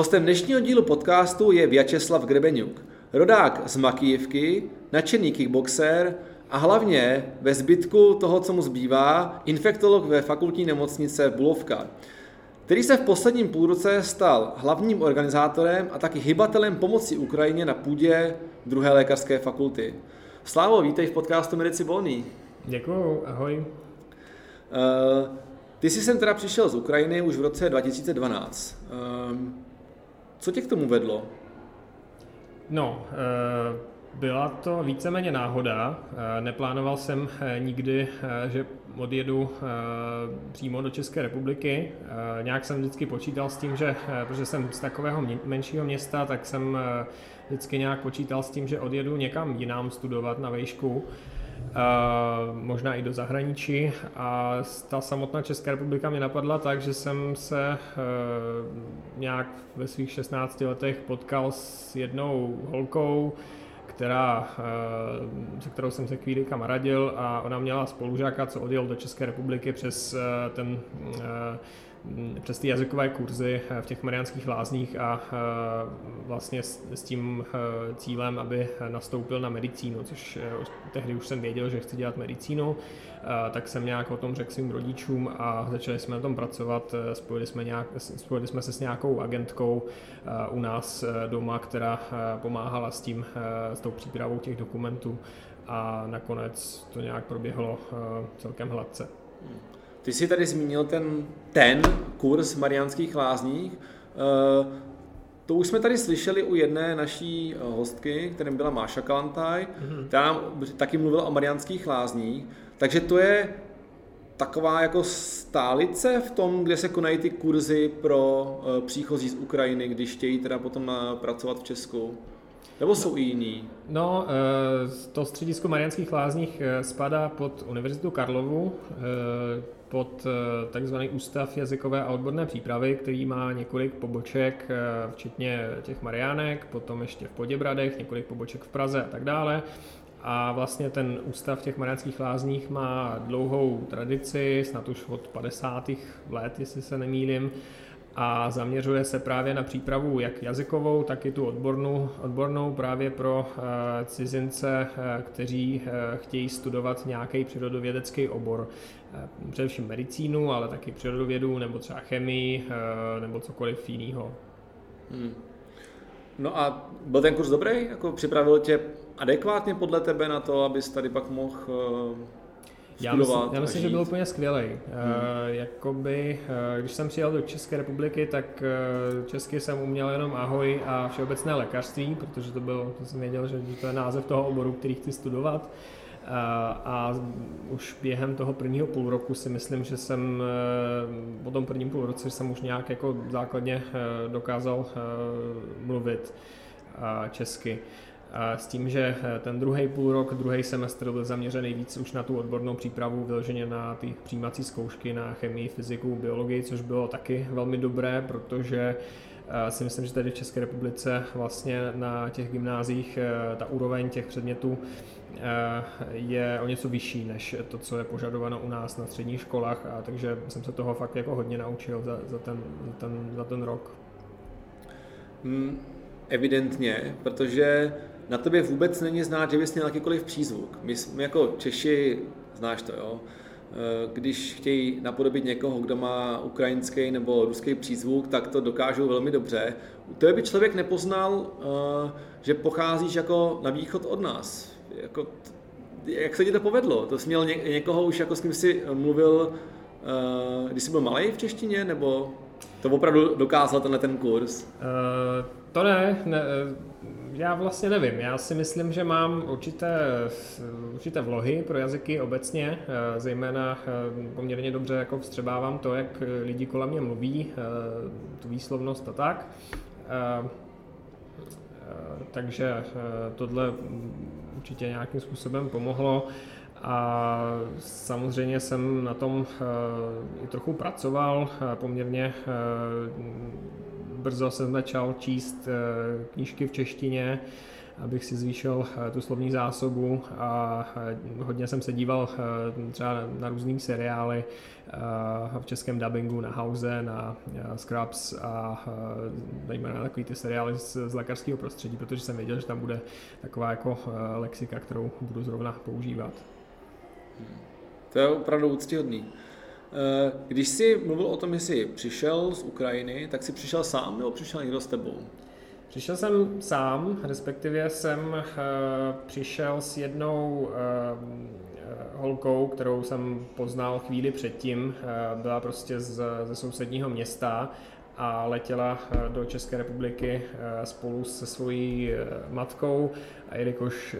Hostem dnešního dílu podcastu je Vyačeslav Grebeňuk, rodák z Makijevky, nadšený kickboxer a hlavně ve zbytku toho, co mu zbývá, infektolog ve fakultní nemocnice Bulovka, který se v posledním půlroce stal hlavním organizátorem a taky hybatelem pomoci Ukrajině na půdě druhé lékařské fakulty. Slávo, vítej v podcastu Medici Volný. Děkuju, ahoj. Uh, ty jsi sem teda přišel z Ukrajiny už v roce 2012. Uh, co tě k tomu vedlo? No, uh, byla to víceméně náhoda. Neplánoval jsem nikdy, že odjedu přímo do České republiky. Nějak jsem vždycky počítal s tím, že, protože jsem z takového menšího města, tak jsem vždycky nějak počítal s tím, že odjedu někam jinam studovat na vejšku možná i do zahraničí. A ta samotná Česká republika mě napadla tak, že jsem se e, nějak ve svých 16 letech potkal s jednou holkou, která, e, se kterou jsem se chvíli kamarádil a ona měla spolužáka, co odjel do České republiky přes e, ten přes ty jazykové kurzy v těch mariánských lázních a vlastně s tím cílem, aby nastoupil na medicínu, což tehdy už jsem věděl, že chci dělat medicínu, tak jsem nějak o tom řekl svým rodičům a začali jsme na tom pracovat. Spojili jsme, nějak, spojili jsme se s nějakou agentkou u nás doma, která pomáhala s tím, s tou přípravou těch dokumentů a nakonec to nějak proběhlo celkem hladce. Ty jsi tady zmínil ten, ten kurz Mariánských lázních. Eh, to už jsme tady slyšeli u jedné naší eh, hostky, kterým byla Máša Kalantaj, mm-hmm. která nám taky mluvila o Mariánských lázních. Takže to je taková jako stálice v tom, kde se konají ty kurzy pro eh, příchozí z Ukrajiny, když chtějí teda potom pracovat v Česku. Nebo jsou i jiný? No, to středisko Mariánských lázních spadá pod Univerzitu Karlovu pod eh, takzvaný Ústav jazykové a odborné přípravy, který má několik poboček, eh, včetně těch Mariánek, potom ještě v Poděbradech, několik poboček v Praze a tak dále. A vlastně ten ústav těch mariánských lázních má dlouhou tradici, snad už od 50. let, jestli se nemýlim, a zaměřuje se právě na přípravu jak jazykovou, tak i tu odbornou, odbornou právě pro eh, cizince, kteří chtějí studovat nějaký přírodovědecký obor. Eh, především medicínu, ale taky přírodovědu nebo třeba chemii eh, nebo cokoliv jiného. Hmm. No a byl ten kurz dobrý? Jako připravil tě adekvátně podle tebe na to, abys tady pak mohl já myslím, já myslím že byl úplně skvělý. Hmm. Uh, jakoby, uh, když jsem přijel do České republiky, tak uh, česky jsem uměl jenom ahoj a všeobecné lékařství, protože to byl, to jsem věděl, že to je název toho oboru, který chci studovat. Uh, a už během toho prvního půl roku si myslím, že jsem eh, po tom prvním půl roce jsem už nějak jako základně eh, dokázal eh, mluvit česky. S tím, že ten druhý půl rok, druhý semestr byl zaměřený víc už na tu odbornou přípravu, vyloženě na ty přijímací zkoušky na chemii, fyziku, biologii, což bylo taky velmi dobré, protože si myslím, že tady v České republice vlastně na těch gymnázích ta úroveň těch předmětů Eh, je o něco vyšší než to, co je požadováno u nás na středních školách, a takže jsem se toho fakt jako hodně naučil za, za, ten, za, ten, za ten rok. Hmm, evidentně, protože na tobě vůbec není znát, že bys měl jakýkoliv přízvuk. My, my jako Češi, znáš to, jo? Eh, když chtějí napodobit někoho, kdo má ukrajinský nebo ruský přízvuk, tak to dokážou velmi dobře. Tebe by člověk nepoznal, eh, že pocházíš jako na východ od nás jako, jak se ti to povedlo? To jsi měl ně, někoho už, jako s kým jsi mluvil, uh, když jsi byl malý v češtině, nebo to opravdu dokázal tenhle ten kurz? Uh, to ne, ne, já vlastně nevím. Já si myslím, že mám určité, určité vlohy pro jazyky obecně, zejména poměrně dobře jako vstřebávám to, jak lidi kolem mě mluví, tu výslovnost a tak. Takže tohle určitě nějakým způsobem pomohlo. A samozřejmě jsem na tom eh, i trochu pracoval, eh, poměrně eh, brzo jsem začal číst knížky v češtině, abych si zvýšil tu slovní zásobu a hodně jsem se díval třeba na různý seriály v českém dubbingu na House, na Scrubs a zejména takový ty seriály z, z lékařského prostředí, protože jsem věděl, že tam bude taková jako lexika, kterou budu zrovna používat. To je opravdu úctyhodný. Eh, když jsi mluvil o tom, jsi přišel z Ukrajiny, tak jsi přišel sám nebo přišel někdo s tebou? Přišel jsem sám, respektive jsem uh, přišel s jednou uh, holkou, kterou jsem poznal chvíli předtím. Byla prostě z, ze sousedního města a letěla eh, do České republiky eh, spolu se svojí eh, matkou a jelikož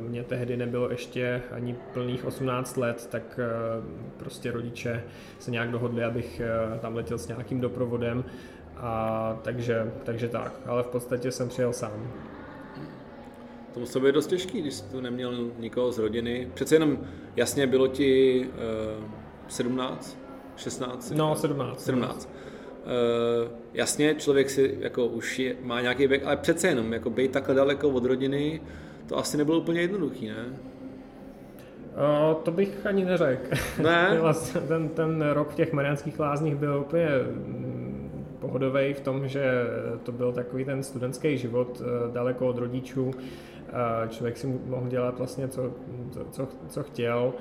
mě tehdy nebylo ještě ani plných 18 let, tak prostě rodiče se nějak dohodli, abych tam letěl s nějakým doprovodem a takže, takže tak, ale v podstatě jsem přijel sám. To muselo být dost těžký, když jsi tu neměl nikoho z rodiny. Přece jenom jasně bylo ti uh, 17, 16? No, 17. 17. Uh, jasně, člověk si jako už je, má nějaký věk, ale přece jenom, jako být takhle daleko od rodiny, to asi nebylo úplně jednoduchý, ne? Uh, to bych ani neřekl. Ne? vlastně ten, ten rok v těch mariánských lázních byl úplně mm, pohodový v tom, že to byl takový ten studentský život eh, daleko od rodičů. Člověk si mohl dělat vlastně, co, co, co chtěl.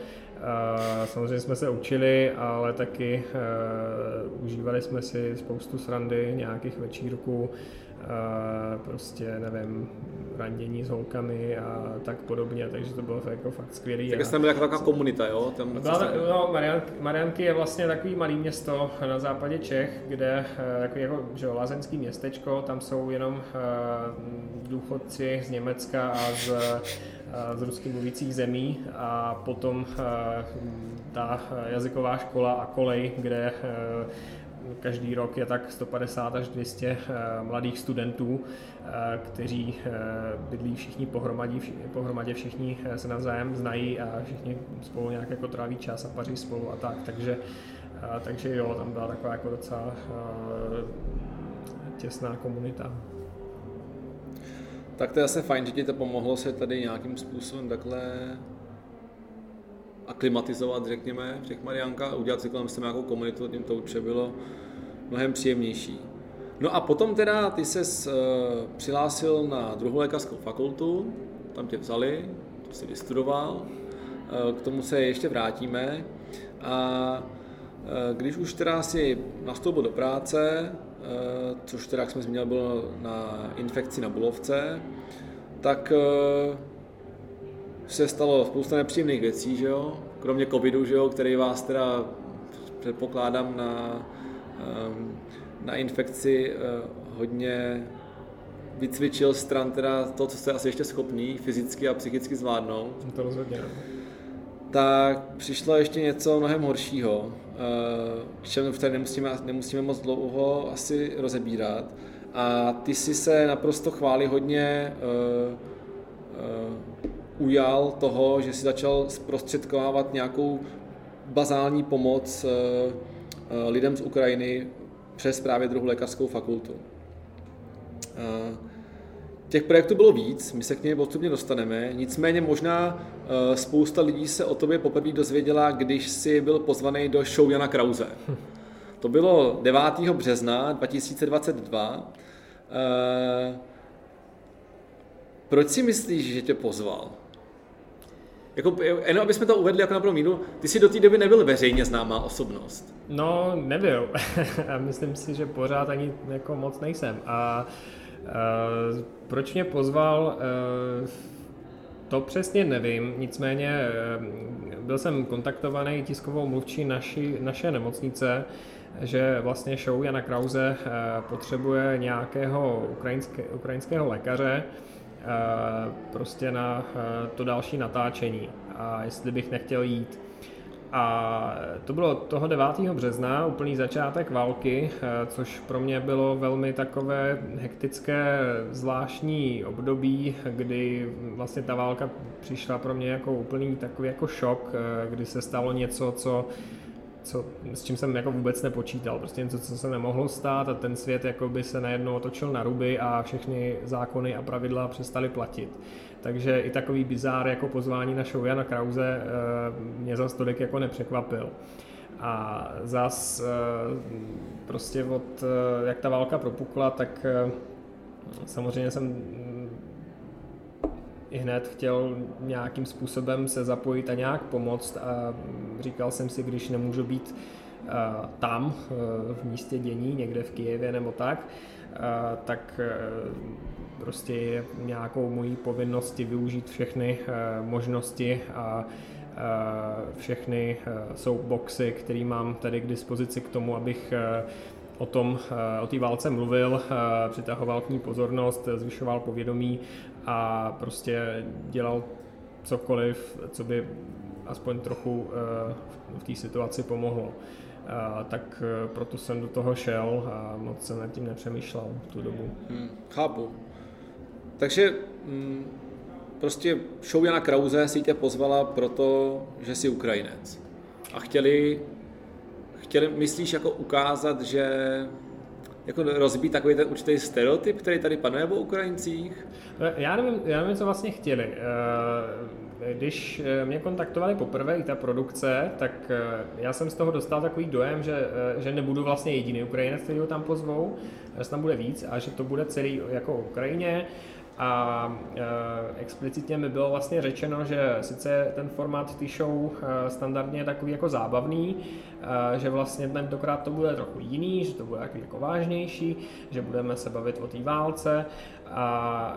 Samozřejmě jsme se učili, ale taky uh, užívali jsme si spoustu srandy, nějakých večírků, uh, prostě nevím, randění s holkami a tak podobně, takže to bylo jako fakt skvělý. Tak jste byla taková komunita, jo? Tam byla, no, Marianky, Marianky je vlastně takový malý město na západě Čech, kde takový jako, že jo, lazenský městečko, tam jsou jenom uh, důchodci z Německa a z z rusky mluvících zemí a potom ta jazyková škola a kolej, kde každý rok je tak 150 až 200 mladých studentů, kteří bydlí všichni pohromadě, pohromadě všichni se navzájem znají a všichni spolu nějak jako tráví čas a paří spolu a tak, takže, takže jo, tam byla taková jako docela těsná komunita tak to je zase fajn, že ti to pomohlo se tady nějakým způsobem takhle aklimatizovat, řekněme, v těch Mariánkách a udělat si kolem sebe nějakou komunitu, tím to určitě bylo mnohem příjemnější. No a potom teda ty se uh, přihlásil na druhou lékařskou fakultu, tam tě vzali, to jsi vystudoval, uh, k tomu se ještě vrátíme. A uh, když už teda si nastoupil do práce, Eh, což teda, jak jsme zmínili, bylo na infekci na bulovce, tak eh, se stalo spousta nepříjemných věcí, že jo? kromě covidu, že jo? který vás teda předpokládám na, ehm, na infekci eh, hodně vycvičil stran teda to, co jste asi ještě schopný fyzicky a psychicky zvládnout. To rozhodně. Tak přišlo ještě něco mnohem horšího čem už tady nemusíme, nemusíme moc dlouho asi rozebírat. A ty si se naprosto chváli hodně uh, uh, ujal toho, že si začal zprostředkovávat nějakou bazální pomoc lidem z Ukrajiny přes právě druhou lékařskou fakultu. Uh, Těch projektů bylo víc, my se k něm postupně dostaneme, nicméně možná uh, spousta lidí se o tobě poprvé dozvěděla, když jsi byl pozvaný do show Jana Krause. To bylo 9. března 2022. Uh, eh, proč si myslíš, že tě pozval? Jako, jenom aby jsme to uvedli jako na první mínu, ty jsi do té doby nebyl veřejně známá osobnost. No, nebyl. Myslím si, že pořád ani jako moc nejsem. A uh, Eh, proč mě pozval? Eh, to přesně nevím, nicméně eh, byl jsem kontaktovaný tiskovou mluvčí naší, naše nemocnice, že vlastně show Jana Krause potřebuje nějakého ukrajinské, ukrajinského lékaře prostě na to další natáčení a jestli bych nechtěl jít. A to bylo toho 9. března, úplný začátek války, eh, což pro mě bylo velmi takové hektické, zvláštní období, kdy vlastně ta válka přišla pro mě jako úplný takový jako šok, eh, kdy se stalo něco, co co, s čím jsem jako vůbec nepočítal. Prostě něco, co se nemohlo stát a ten svět jako by se najednou otočil na ruby a všechny zákony a pravidla přestaly platit. Takže i takový bizár jako pozvání na show Jana Krause mě zase tolik jako nepřekvapil. A zas prostě od, jak ta válka propukla, tak samozřejmě jsem i hned chtěl nějakým způsobem se zapojit a nějak pomoct a říkal jsem si, když nemůžu být tam v místě dění, někde v Kijevě nebo tak, tak prostě je nějakou mojí povinnosti využít všechny možnosti a všechny soapboxy, které mám tady k dispozici k tomu, abych o tom, o té válce mluvil, přitahoval k ní pozornost, zvyšoval povědomí a prostě dělal cokoliv, co by aspoň trochu eh, v té situaci pomohlo. tak eh, proto jsem do toho šel a moc jsem nad tím nepřemýšlel v tu dobu. Hmm, chápu. Takže mm, prostě show Jana Krause si tě pozvala proto, že jsi Ukrajinec. A chtěli, chtěli, myslíš jako ukázat, že jako rozbít takový ten určitý stereotyp, který tady panuje o Ukrajincích? Já nevím, já nevím, co vlastně chtěli. Eh, když eh, mě kontaktovali poprvé i ta produkce, tak eh, já jsem z toho dostal takový dojem, že, že nebudu vlastně jediný Ukrajinec, který ho tam pozvou, že tam bude víc a že to bude celý jako Ukrajině a explicitně mi bylo vlastně řečeno, že sice ten formát té show standardně je takový jako zábavný, že vlastně tentokrát to bude trochu jiný, že to bude takový jako vážnější, že budeme se bavit o té válce a,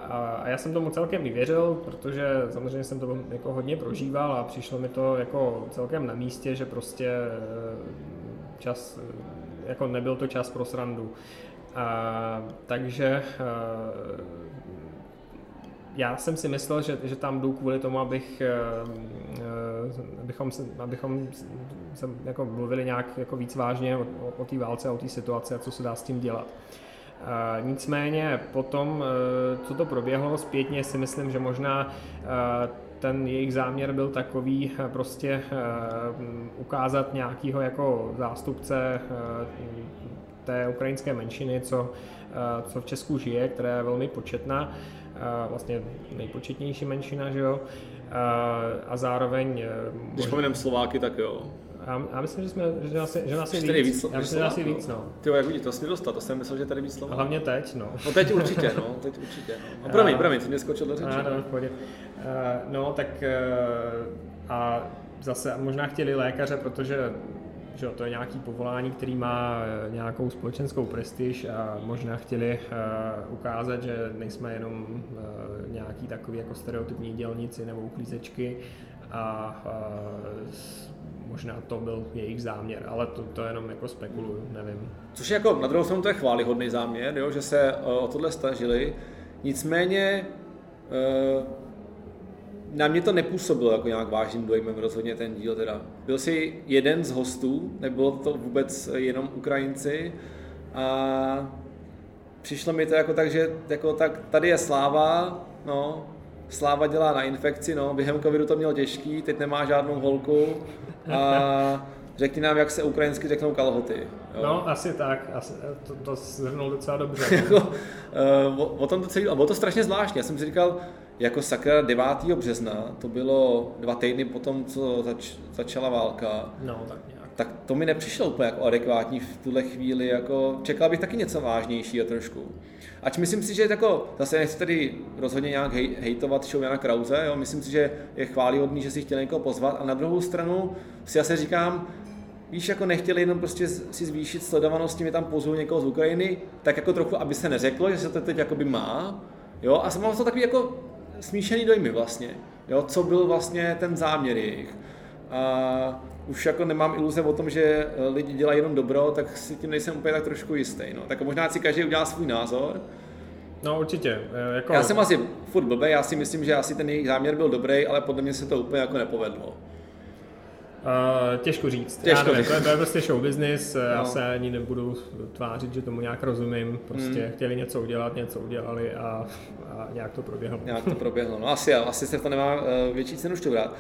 a, a já jsem tomu celkem i věřil, protože samozřejmě jsem to jako hodně prožíval a přišlo mi to jako celkem na místě, že prostě e, čas, jako nebyl to čas pro srandu. A, takže já jsem si myslel, že, že tam jdu kvůli tomu, abych, eh, eh, abychom, abychom se jako mluvili nějak jako víc vážně o, o té válce a o té situaci a co se dá s tím dělat. Eh, nicméně potom, co to proběhlo zpětně, si myslím, že možná ten jejich záměr byl takový prostě ukázat nějakého jako zástupce té ukrajinské menšiny, co, co v Česku žije, která je velmi početná vlastně nejpočetnější menšina, že jo, a zároveň... E, Když pomineme Slováky, tak jo. Já, já myslím, že, jsme, že, nás, je, že nás je víc. víc. Já myslím, že nás je víc, no. Ty jak vidíš, to jsi dostat, to jsem myslel, že tady víc Slováků. Hlavně teď, no. No teď určitě, no, teď určitě, no. no promiň, promiň, ty mě skočil do řeči. No, no, uh, no, tak uh, a zase možná chtěli lékaře, protože že to je nějaký povolání, který má eh, nějakou společenskou prestiž a možná chtěli uh, ukázat, že nejsme jenom uh, nějaký takový jako stereotypní dělníci nebo uklízečky a možná to byl jejich záměr, ale to, to jenom jako spekuluju, nevím. Což je jako na druhou stranu to je chválihodný záměr, jo, že se o tohle stažili. Nicméně na mě to nepůsobilo jako nějak vážným dojmem rozhodně ten díl teda. Byl jsi jeden z hostů, nebylo to vůbec jenom Ukrajinci a přišlo mi to jako tak, že jako tak tady je sláva, no, sláva dělá na infekci, no, během covidu to měl těžký, teď nemá žádnou holku a řekni nám, jak se ukrajinsky řeknou kalhoty. Jo? No, asi tak, asi, to, to zhrnul docela dobře. jako, uh, o, o, tom to celý, a bylo to strašně zvláštní, já jsem si říkal, jako sakra 9. března, to bylo dva týdny potom, co zač, začala válka. No, tak nějak. Tak to mi nepřišlo úplně jako adekvátní v tuhle chvíli, jako čekal bych taky něco vážnějšího trošku. Ať myslím si, že jako, zase nechci tady rozhodně nějak hej, hejtovat show Jana Krause, jo, myslím si, že je chválihodný, že si chtěl někoho pozvat a na druhou stranu si asi říkám, víš, jako nechtěli jenom prostě si zvýšit sledovanost, tím je tam pozvou někoho z Ukrajiny, tak jako trochu, aby se neřeklo, že se to teď jakoby má, jo, a mám to takový jako smíšený dojmy vlastně, jo, co byl vlastně ten záměr jejich. A už jako nemám iluze o tom, že lidi dělají jenom dobro, tak si tím nejsem úplně tak trošku jistý. No. Tak možná si každý udělá svůj názor. No určitě. Jako... Já jsem asi furt blbý, já si myslím, že asi ten jejich záměr byl dobrý, ale podle mě se to úplně jako nepovedlo. Uh, těžko říct. Těžko já nevím, to, je, to je prostě show business, no. já se ani nebudu tvářit, že tomu nějak rozumím. Prostě hmm. chtěli něco udělat, něco udělali a, a nějak to proběhlo. Nějak to proběhlo, no asi, asi se to nemá uh, větší cenu šťourat.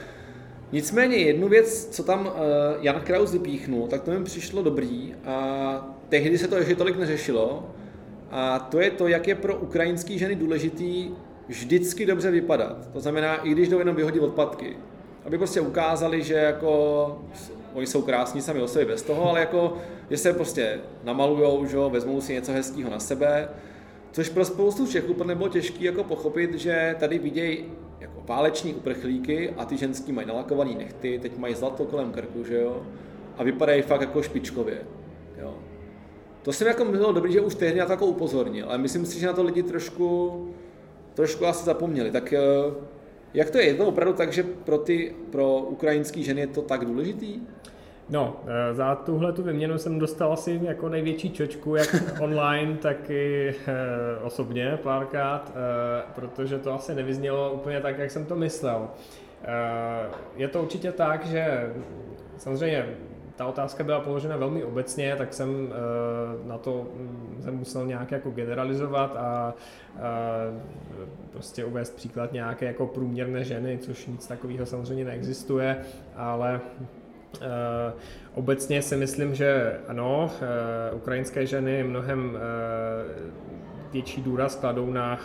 Nicméně jednu věc, co tam uh, Jan Kraus vypíchnul, tak to mi přišlo dobrý a tehdy se to ještě tolik neřešilo a to je to, jak je pro ukrajinské ženy důležitý vždycky dobře vypadat. To znamená, i když jdou jenom vyhodit odpadky. Aby prostě ukázali, že jako oni jsou krásní sami o sobě bez toho, ale jako, že se prostě namalujou, že vezmou si něco hezkého na sebe, což pro spoustu Čechů bylo těžké jako pochopit, že tady vidějí jako váleční uprchlíky a ty ženský mají nalakovaný nechty, teď mají zlato kolem krku, že jo, a vypadají fakt jako špičkově, jo. To jsem jako bylo dobrý, že už tehdy na to jako upozornil, ale myslím si, že na to lidi trošku, trošku asi zapomněli. Tak eh, jak to je? Je to opravdu tak, že pro ty, pro ukrajinské ženy je to tak důležitý? No, eh, za tuhle tu vyměnu jsem dostal asi jako největší čočku, jak online, tak i e, osobně párkrát, e, protože to asi nevyznělo úplně tak, jak jsem to myslel. E, je to určitě tak, že samozřejmě ta otázka byla položena velmi obecně, tak jsem e, na to mm, jsem musel nějak jako generalizovat a prostě uvést příklad nějaké jako průměrné ženy, což nic takového samozřejmě neexistuje, ale Eh, obecně si myslím, že ano, eh, ukrajinské ženy mnohem eh, větší důraz kladou na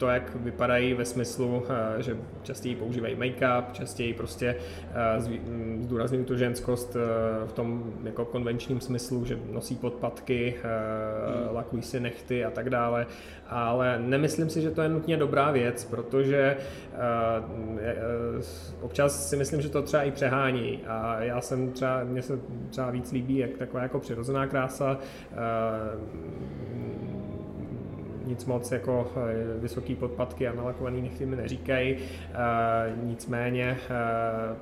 to, jak vypadají ve smyslu, eh, že častěji používají make-up, častěji prostě eh, mm, zdůrazňují tu ženskost eh, v tom jako konvenčním smyslu, že nosí podpatky, hmm. lakují si nechty a tak dále, ale nemyslím si, že to je nutně dobrá věc, protože občas si myslím, že to třeba i přehání a já jsem třeba, mně se třeba víc líbí, jak taková jako přirozená krása, nic moc jako eh, vysoký podpatky a nalakovaný nechty mi neříkají. Eh, nicméně eh,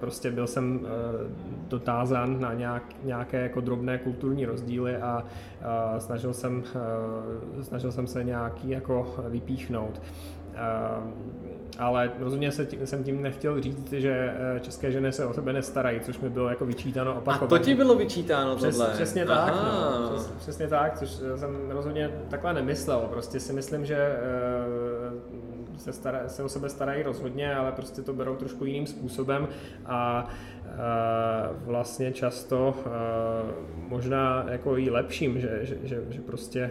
prostě byl jsem dotázán na nějak, nějaké jako drobné kulturní rozdíly a snažil jsem, snažil jsem se nějaký jako vypíchnout ale rozhodně se tím, jsem tím nechtěl říct, že eh, české ženy se o sebe nestarají, což mi bylo jako vyčítáno opakovaně. A to ti bylo vyčítáno Přes, tohle? Přesně Aha. tak, no, přes, přesně tak, což jsem rozhodně takhle nemyslel. Prostě si myslím, že eh, se, stará, se o sebe starají rozhodně, ale prostě to berou trošku jiným způsobem a vlastně často možná jako i lepším, že, že, že, že prostě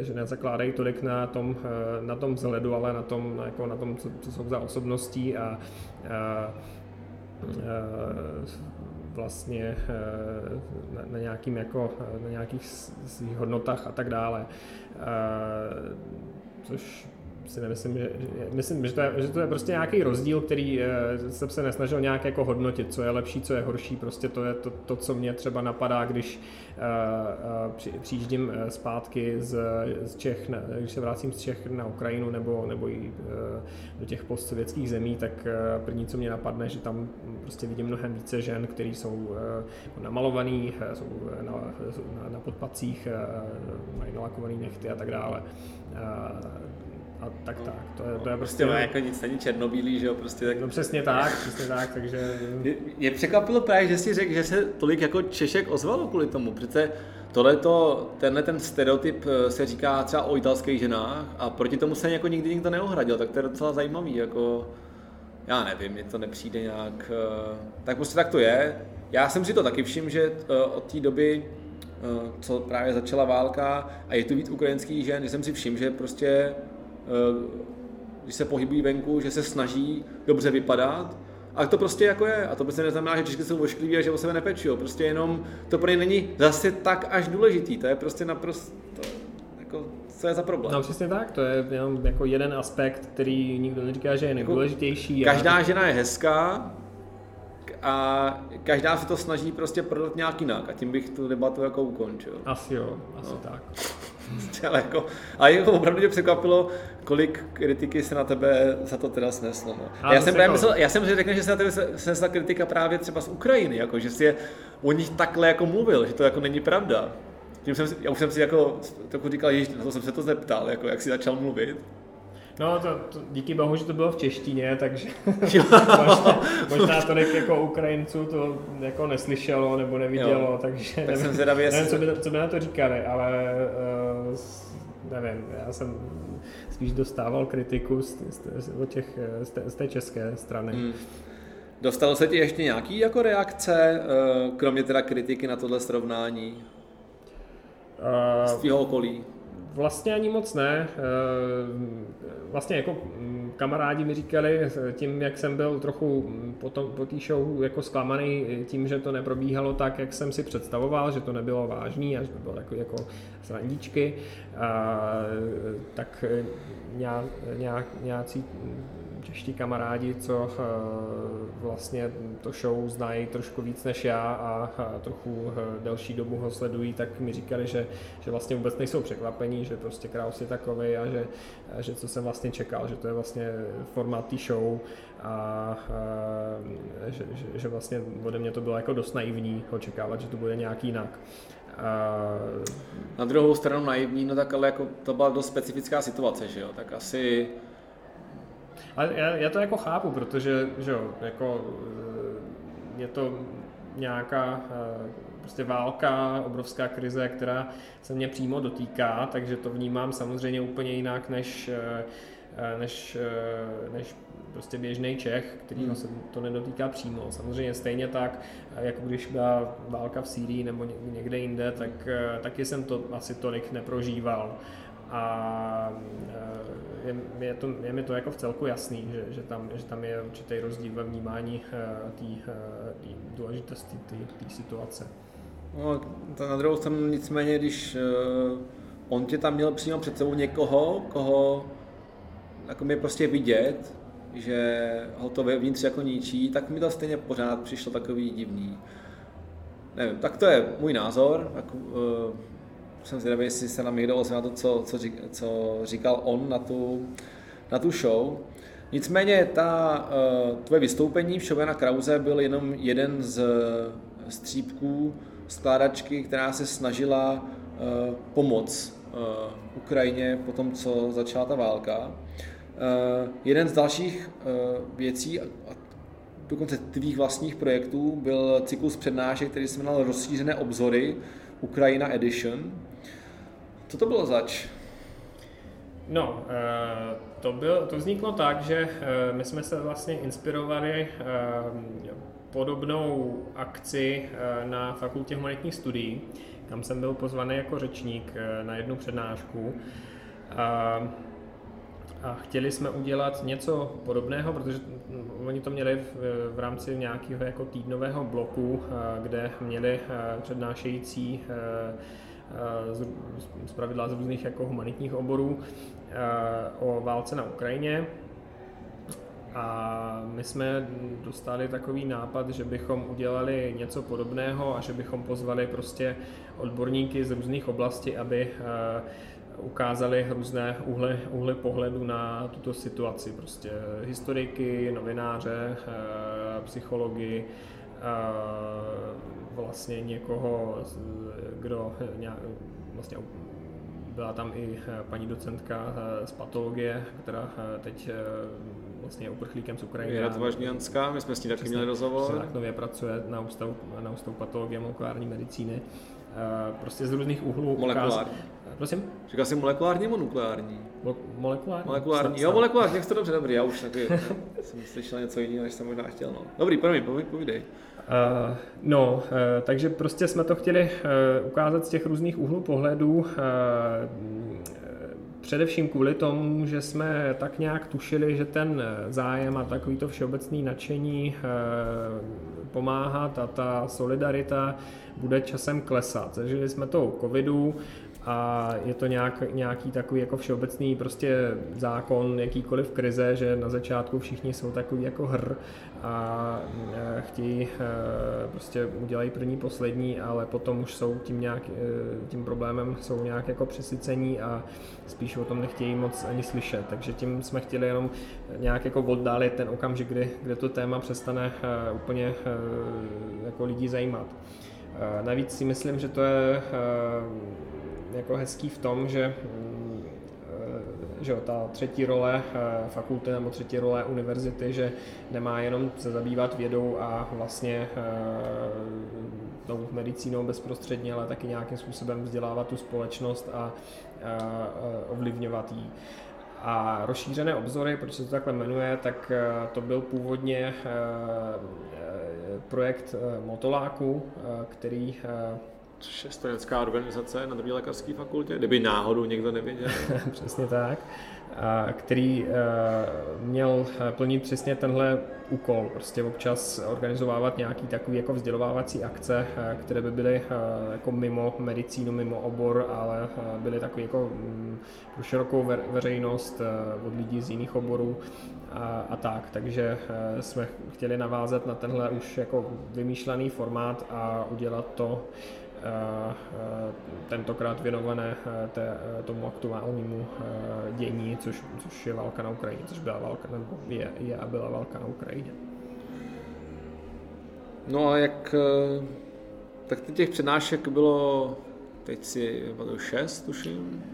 že nezakládají tolik na tom, na tom vzhledu, ale na tom, jako na tom, co, co jsou za osobností a, a, vlastně na, na, nějakým jako, na nějakých svých hodnotách a tak dále. Což si nemyslím, že, myslím, že to, je, že to je prostě nějaký rozdíl, který eh, jsem se nesnažil nějak jako hodnotit, co je lepší, co je horší, prostě to je to, to co mě třeba napadá, když uh, při, přijíždím zpátky z, z Čech, na, když se vracím z Čech na Ukrajinu nebo, nebo i do těch postsovětských zemí, tak první, co mě napadne, že tam prostě vidím mnohem více žen, které jsou uh, namalovaný, jsou na, na, na podpacích, mají nalakovaný nechty a tak dále. A tak tak. To je, to je prostě... prostě jako nic není černobílý, že jo, prostě tak... No přesně tak, přesně tak, takže... Mě překvapilo právě, že jsi řekl, že se tolik jako Češek ozvalo kvůli tomu, protože tohleto, tenhle ten stereotyp eh, se říká třeba o italských ženách a proti tomu se jako nikdy nikdo neohradil, tak to je docela zajímavý, jako... Já nevím, mně to nepřijde nějak... Eh, tak prostě tak to je. Já jsem si to taky všiml, že eh, od té doby co právě začala válka a je tu víc ukrajinských žen, že jsem si všiml, že prostě když se pohybují venku, že se snaží dobře vypadat. A to prostě jako je. A to prostě neznamená, že Češky jsou oškliví a že o sebe nepečí. Prostě jenom to pro ně není zase tak až důležitý. To je prostě naprosto jako, co je za problém. No přesně tak, to je jenom jako jeden aspekt, který nikdo neříká, že je jako nejdůležitější. Jako, každá žena je hezká a každá se to snaží prostě prodat nějak jinak a tím bych tu debatu jako ukončil. Asi jo, asi no. tak. ale, jako, ale jako opravdu mě překvapilo, kolik kritiky se na tebe za to teda sneslo. No. Já, jsem právě myslel, já jsem si řekl, že se na tebe snesla kritika právě třeba z Ukrajiny, jako, že si je o nich takhle jako mluvil, že to jako není pravda. Tím jsem já už jsem si jako, jako říkal, že na to jsem se to zeptal, jako, jak si začal mluvit. No, to, to, díky bohu, že to bylo v češtině, takže možná, možná tolik jako Ukrajinců to jako neslyšelo nebo nevidělo, jo. takže tak nevím, jsem zvědavý, nevím co, by, co by na to říkali, ale uh, nevím, já jsem spíš dostával kritiku z, z, z, těch, z, té, z té české strany. Hmm. Dostalo se ti ještě nějaký jako reakce, kromě teda kritiky na tohle srovnání? Uh, z tvého okolí? Vlastně ani moc ne. Vlastně jako kamarádi mi říkali, tím, jak jsem byl trochu po, tom, po té show jako zklamaný tím, že to neprobíhalo tak, jak jsem si představoval, že to nebylo vážný a že to bylo takový jako srandičky, a, tak nějak, nějak, nějací čeští kamarádi, co eh, vlastně to show znají trošku víc než já a trochu eh, delší dobu ho sledují, tak mi říkali, že, že vlastně vůbec nejsou překvapení, že prostě Kraus je takový a že, že co jsem vlastně čekal, že to je vlastně formát té show a, a že, že, že vlastně ode mě to bylo jako dost naivní očekávat, že to bude nějak jinak. A... Na druhou stranu naivní, no tak ale jako to byla dost specifická situace, že jo, tak asi ale já, já to jako chápu, protože že jo, jako, eh, je to nějaká eh, prostě válka, obrovská krize, která se mě přímo dotýká, takže to vnímám samozřejmě úplně jinak než, eh, než, než prostě běžný Čech, který hmm. se to nedotýká přímo. Samozřejmě stejně tak, jako když byla válka v Sýrii nebo někde jinde, tak taky jsem to asi tolik neprožíval a e, je, je, to, je mi to jako v celku jasný, že, že, tam, že tam je určitý rozdíl ve vnímání e, té e, důležitosti té situace. No, to na druhou stranu nicméně, když on tě tam měl přímo před sebou někoho, koho jako mi prostě vidět, že ho to vevnitř jako ničí, tak mi to stejně pořád přišlo takový divný. Nevím, tak to je můj názor. Tak, jsem zvědavý, jestli se nám někdo ozve na to, co, co, co říkal on na tu, na tu show. Nicméně ta uh, tvoje vystoupení v show na Krause byl jenom jeden z střípků skládačky, která se snažila pomoct uh, Ukrajině po tom, co začala ta válka. Jeden z dalších věcí, a dokonce tvých vlastních projektů, byl cyklus přednášek, který se jmenoval Rozšířené obzory, Ukrajina Edition. Co to bylo zač? No, eh, to, byl, to vzniklo tak, že eh, my jsme se vlastně inspirovali eh, podobnou akci na Fakultě humanitních studií, kam jsem byl pozvaný jako řečník na jednu přednášku. A, a chtěli jsme udělat něco podobného, protože oni to měli v, v rámci nějakého jako týdnového bloku, kde měli přednášející z, z pravidla z různých jako humanitních oborů o válce na Ukrajině. A my jsme dostali takový nápad, že bychom udělali něco podobného a že bychom pozvali prostě odborníky z různých oblastí, aby ukázali různé úhly, úhly pohledu na tuto situaci. Prostě historiky, novináře, psychologi, vlastně někoho, kdo nějak, vlastně byla tam i paní docentka z patologie, která teď vlastně je uprchlíkem z Ukrajiny. Je Važňanská, my jsme s ní taky měli rozhovor. nově pracuje na ústavu, na ústavu patologie molekulární medicíny. Prostě z různých úhlů. Molekulární. Prosím? Říkal jsi molekulární nebo nukleární? Mo- molekulární. Molekulární. Jo, molekulární, jak to dobře, dobrý, já už taky jsem slyšel něco jiného, než jsem možná chtěl. No. Dobrý, promiň, povídej. Uh, no, uh, takže prostě jsme to chtěli uh, ukázat z těch různých úhlů pohledů, především kvůli tomu, že jsme tak nějak tušili, že ten zájem a takový to všeobecný nadšení pomáhat a ta solidarita bude časem klesat. Zažili jsme to covidu, a je to nějak, nějaký takový jako všeobecný prostě zákon jakýkoliv krize, že na začátku všichni jsou takový jako hr a e, chtějí e, prostě udělají první, poslední, ale potom už jsou tím, nějak, e, tím problémem jsou nějak jako přesycení a spíš o tom nechtějí moc ani slyšet. Takže tím jsme chtěli jenom nějak jako oddálit ten okamžik, kdy, kdy to téma přestane úplně jako lidí zajímat. Navíc si myslím, že to je jako hezký v tom, že mm, že jo, ta třetí role eh, fakulty nebo třetí role univerzity, že nemá jenom se zabývat vědou a vlastně eh, tou medicínou bezprostředně, ale taky nějakým způsobem vzdělávat tu společnost a ovlivňovat ji. A rozšířené obzory, proč se to takhle jmenuje, tak to byl původně projekt Motoláku, který což je studentská organizace na druhé lékařské fakultě, kdyby náhodou někdo nevěděl. Přesně tak který eh, měl eh, plnit přesně tenhle úkol, prostě občas organizovat nějaký takový jako vzdělovávací akce, eh, které by byly jako mimo medicínu, mimo obor, ale byly takový jako mm, pro širokou veřejnost od lidí z jiných oborů a, a tak. Takže jsme chtěli navázat na tenhle už jako vymýšlený formát a udělat to tentokrát věnované té, tomu aktuálnímu dění, což, což je válka na Ukrajině, což byla válka, nebo je, je a byla válka na Ukrajině. No a jak, tak těch přednášek bylo, teď si šest, tuším,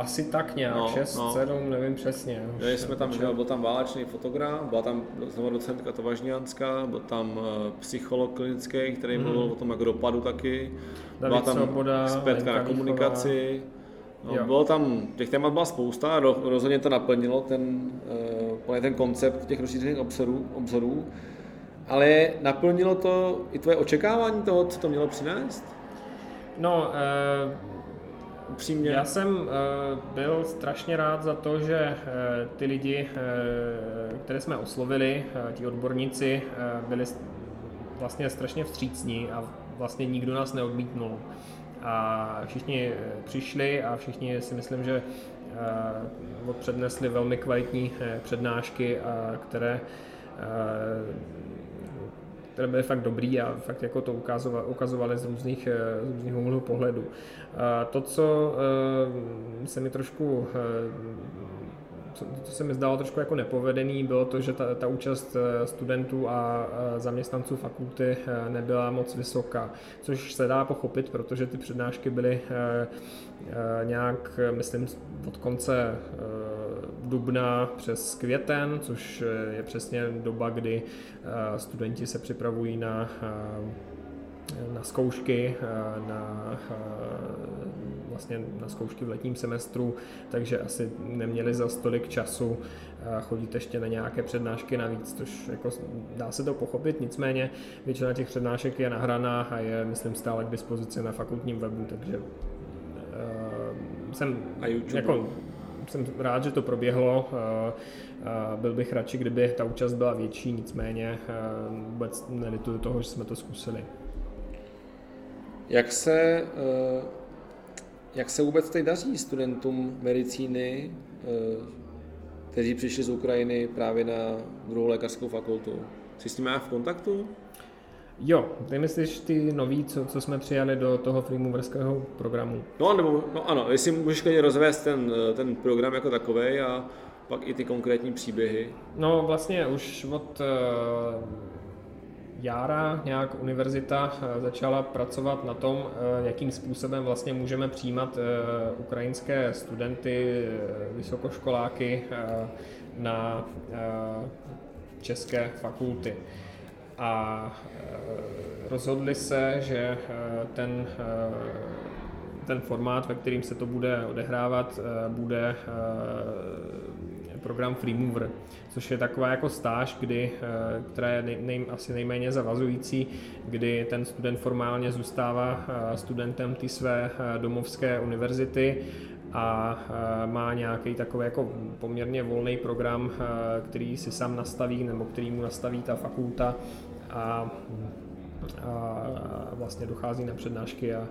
asi tak nějak, no, 6, no. 7, nevím přesně. Měli jsme tam, že byl tam válečný fotograf, byla tam znovu docentka Tovažňánská, byl tam uh, psycholog klinický, který mm. mluvil o tom, jak dopadu taky. David byla tam Svoboda, expertka na komunikaci. No, bylo tam, těch témat byla spousta, rozhodně to naplnilo ten, uh, ten koncept těch rozšířených obzorů, obzorů, ale naplnilo to i tvoje očekávání toho, co to mělo přinést? No, uh upřímně. Já jsem uh, byl strašně rád za to, že uh, ty lidi, uh, které jsme oslovili, ti odborníci, byli vlastně strašně vstřícní a vlastně nikdo nás neodmítnul. A všichni přišli a všichni si myslím, že přednesli velmi kvalitní přednášky, které které byly fakt dobrý a fakt jako to ukazovali, ukazovali z různých, z různých úhlů pohledu. To, co eh, se mi trošku eh, co se mi zdálo trošku jako nepovedený, bylo to, že ta, ta účast eh, studentů a zaměstnanců fakulty nebyla moc vysoká, což se dá pochopit, protože ty přednášky byly nějak, myslím, od konce dubna přes květen, což je přesně doba, kdy studenti se připravují na na zkoušky, eh, na, eh, vlastně na zkoušky v letním semestru, takže asi neměli za stolik času chodit ještě na nějaké přednášky navíc, což jako dá se to pochopit, nicméně většina těch přednášek je nahraná a je, myslím, stále k dispozici na fakultním webu, takže jsem, a YouTube. jako, jsem rád, že to proběhlo. Uh, uh, byl bych radši, kdyby ta účast byla větší, nicméně vůbec nelituju toho, že jsme to zkusili. Jak se, eh, jak se vůbec teď daří studentům medicíny, eh, kteří přišli z Ukrajiny právě na druhou lékařskou fakultu? Jsi s nimi v kontaktu? Jo, ty myslíš ty nový, co, co jsme přijali do toho freemoverského programu? No, nebo, no ano, jestli můžeš klidně rozvést ten, eh, ten program jako takový a pak i ty konkrétní příběhy. No vlastně už od Jára nějak univerzita eh, začala pracovat na tom, eh, jakým způsobem vlastně můžeme přijímat eh, ukrajinské studenty, vysokoškoláky na české fakulty. A rozhodli se, že ten, ten formát, ve kterým se to bude odehrávat, bude program Freemover, což je taková jako stáž, kdy, která je nej, nej, asi nejméně zavazující, kdy ten student formálně zůstává studentem ty své domovské univerzity a má nějaký takový jako poměrně volný program, který si sám nastaví nebo který mu nastaví ta fakulta a, a vlastně dochází na přednášky a,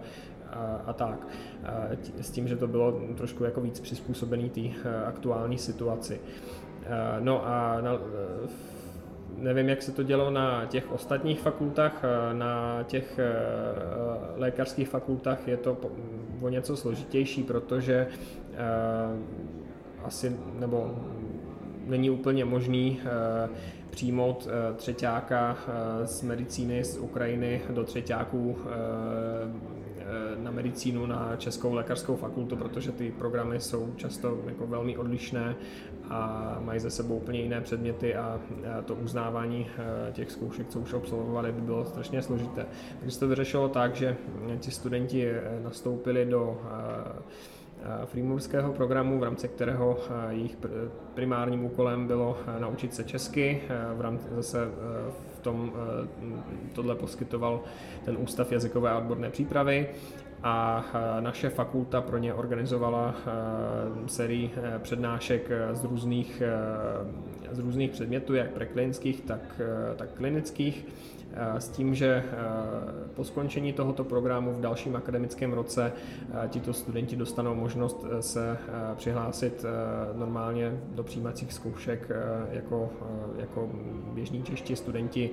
a, a tak. A s tím, že to bylo trošku jako víc přizpůsobený té eh, aktuální situaci. Eh, no a na, eh, nevím, jak se to dělo na těch ostatních fakultách, na těch lékařských fakultách je to o něco složitější, protože asi, nebo není úplně možný přijmout třetíáka z medicíny z Ukrajiny do třetíáků Eh, na medicínu na Českou lékařskou fakultu, protože ty programy jsou často jako velmi odlišné a mají ze sebou úplně jiné předměty a to uznávání eh, těch zkoušek, co už absolvovali, by bylo strašně složité. Takže se to vyřešilo tak, že ti studenti eh, nastoupili do freemurského programu, v rámci kterého jejich primárním úkolem bylo naučit se česky. V rámci zase v tom tohle poskytoval ten Ústav jazykové a odborné přípravy a naše fakulta pro ně organizovala sérii přednášek z různých, z různých předmětů, jak preklinických, tak, tak klinických s tím, že po skončení tohoto programu v dalším akademickém roce tito studenti dostanou možnost se přihlásit normálně do přijímacích zkoušek jako, jako běžní čeští studenti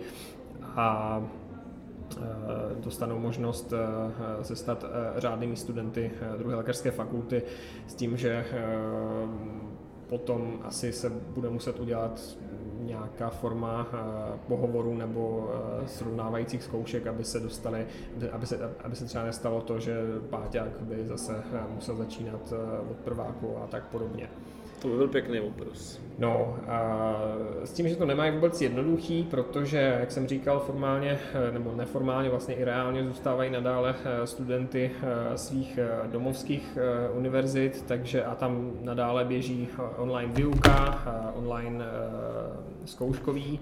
a dostanou možnost se stát řádnými studenty druhé lékařské fakulty s tím, že potom asi se bude muset udělat nějaká forma eh, pohovoru nebo eh, srovnávajících zkoušek, aby se dostali, aby se, aby se třeba nestalo to, že Páťák by zase eh, musel začínat od prváku a tak podobně. To by byl pěkný obraz. No, a s tím, že to nemají vůbec jednoduchý, protože, jak jsem říkal, formálně nebo neformálně, vlastně i reálně zůstávají nadále studenty svých domovských univerzit, takže a tam nadále běží online výuka, online zkouškový,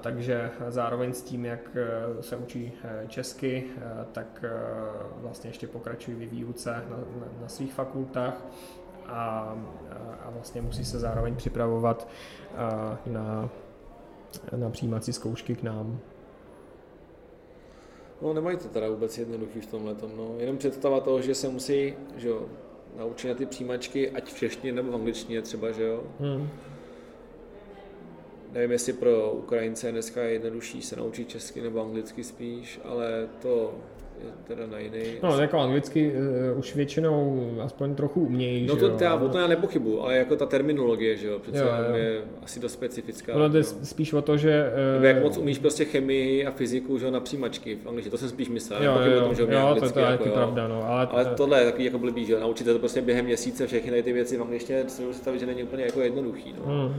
takže zároveň s tím, jak se učí česky, tak vlastně ještě pokračují ve výuce na, na, na svých fakultách a, a vlastně musí se zároveň připravovat na, na přijímací zkoušky k nám. No nemají to teda vůbec jednoduchý v tomhle. No. Jenom představa toho, že se musí že jo, naučit na ty přijímačky, ať v češtině nebo v angličtině třeba, že jo. Hmm Nevím, jestli pro Ukrajince dneska je jednodušší se naučit česky nebo anglicky spíš, ale to teda na jiný. No, jako anglicky uh, už většinou aspoň trochu umějí. No to, jo? já, o to já nepochybu, ale jako ta terminologie, že jo, přece jo, jo. je asi dost specifická. No, to je spíš o to, že... Uh, jak moc umíš prostě chemii a fyziku, že jo, na přijímačky v angličtině, to jsem spíš myslel. Jo, jo, jo, tom, že jo, anglicky, to, to je jako, pravda, no. Ale, ale tohle je takový jako blbý, že jo, naučit to prostě během měsíce všechny ty věci v angličtině, co si že není úplně jako jednoduchý, no. Hmm.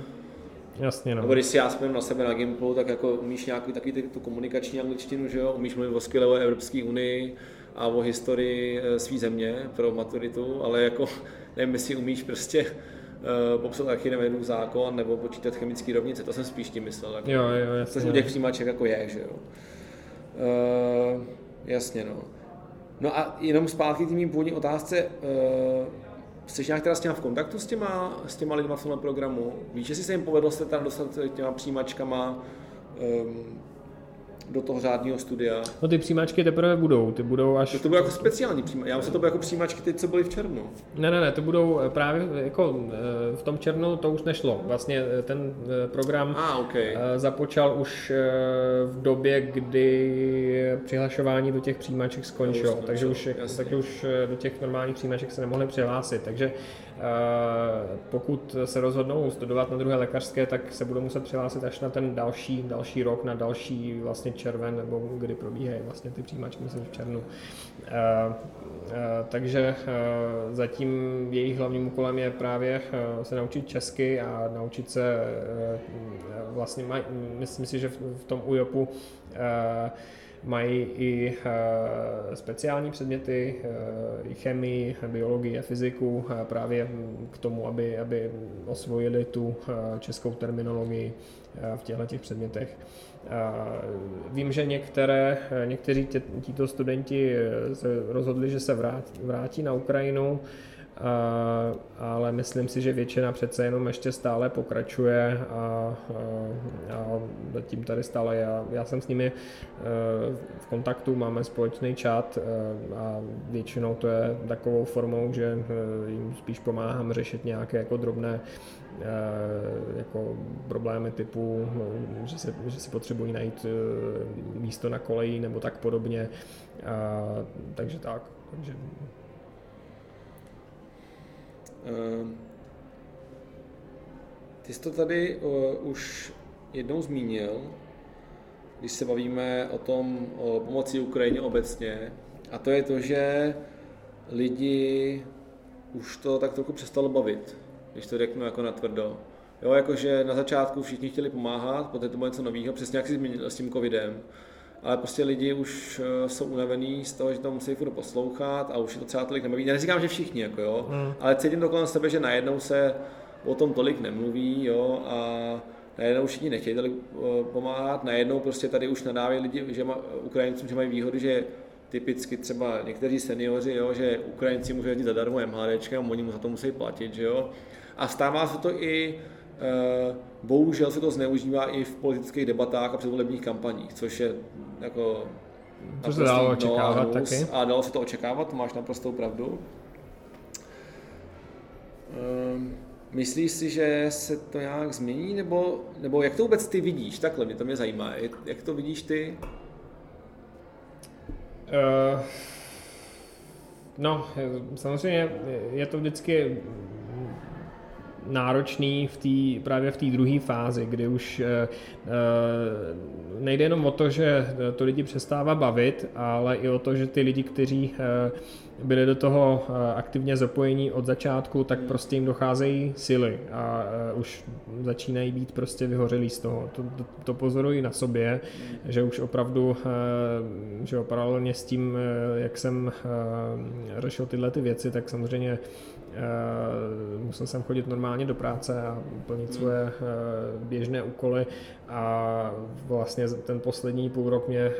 Jasně, no. Nebo když si já vzpomínám na sebe na Gimplu, tak jako umíš nějaký takový tu komunikační angličtinu, že jo? Umíš mluvit o skvělé o Evropské unii a o historii eh, své země pro maturitu, ale jako nevím, jestli umíš prostě uh, popsat taky nevím, zákon nebo počítat chemické rovnice, to jsem spíš tím myslel. Jako, jo, jo, jasně. Což u těch přijímaček jako je, že jo. Uh, jasně, no. No a jenom zpátky k mým původní otázce, uh, Jsi nějak teda s těma v kontaktu s těma, s těma lidma v tomhle programu? Víš, jestli se jim povedlo se tam dostat těma přijímačkama um, do toho řádního studia. No ty přijímačky teprve budou, ty budou až... To, to budou jako speciální přijímačky, já myslím, to budou jako přijímačky ty, co byly v červnu. Ne, ne, ne, to budou eh, právě jako eh, v tom červnu to už nešlo. Vlastně eh, ten program ah, okay. započal už v době, kdy přihlašování do těch přijímaček skončilo, takže už, takže už do těch normálních přijímaček se nemohli přihlásit, takže pokud se rozhodnou studovat na druhé lékařské, tak se budou muset přihlásit až na ten další, další rok, na další vlastně červen, nebo kdy probíhají vlastně ty přijímačky, myslím v červnu. Takže zatím jejich hlavním úkolem je právě se naučit česky a naučit se vlastně, myslím si, že v tom UJOPu mají i eh, speciální předměty, eh, i chemii, biologii a fyziku právě k tomu, aby, aby osvojili tu eh, českou terminologii v těchto těch předmětech. Vím, že některé, někteří tito studenti se rozhodli, že se vrátí na Ukrajinu, ale myslím si, že většina přece jenom ještě stále pokračuje a, a, a zatím tady stále já, já jsem s nimi e, v kontaktu, máme společný chat e, a většinou to je takovou formou, že e, jim spíš pomáhám řešit nějaké jako drobné jako problémy typu, že, se, že si potřebují najít místo na koleji nebo tak podobně. A, takže tak. Takže ty jsi to tady už jednou zmínil, když se bavíme o tom, o pomoci Ukrajině obecně, a to je to, že lidi už to tak trochu přestalo bavit, když to řeknu jako natvrdo. Jo, jakože na začátku všichni chtěli pomáhat, poté to bylo něco nového, přesně jak jsi zmínil s tím covidem. Ale prostě lidi už jsou unavení z toho, že to musí furt poslouchat a už je to třeba tolik nebaví. Já neříkám, že všichni, jako jo, mm. ale cítím to kolem sebe, že najednou se o tom tolik nemluví, jo, a najednou všichni nechtějí tady pomáhat, najednou prostě tady už nadávají lidi, že má, Ukrajincům, že mají výhody, že typicky třeba někteří seniori, jo, že Ukrajinci můžou jezdit zadarmo MHD, a oni mu za to musí platit, že jo. A stává se to i, bohužel se to zneužívá i v politických debatách a předvolebních kampaních, což je jako to se dalo očekávat no, taky. A dalo se to očekávat, máš naprostou pravdu. Um, myslíš si, že se to nějak změní, nebo, nebo jak to vůbec ty vidíš? Takhle mě to mě zajímá. Jak to vidíš ty? Uh, no, samozřejmě je to vždycky náročný v tý, právě v té druhé fázi, kdy už uh, nejde jenom o to, že to lidi přestává bavit, ale i o to, že ty lidi, kteří uh, byli do toho eh, aktivně zapojení od začátku, tak prostě jim docházejí síly a eh, už začínají být prostě vyhořelí z toho. To, to, to pozoruji na sobě, že už opravdu, eh, že paralelně s tím, jak jsem řešil tyhle ty věci, tak samozřejmě musel jsem chodit normálně do práce a plnit svoje běžné úkoly a vlastně ten poslední půl rok mě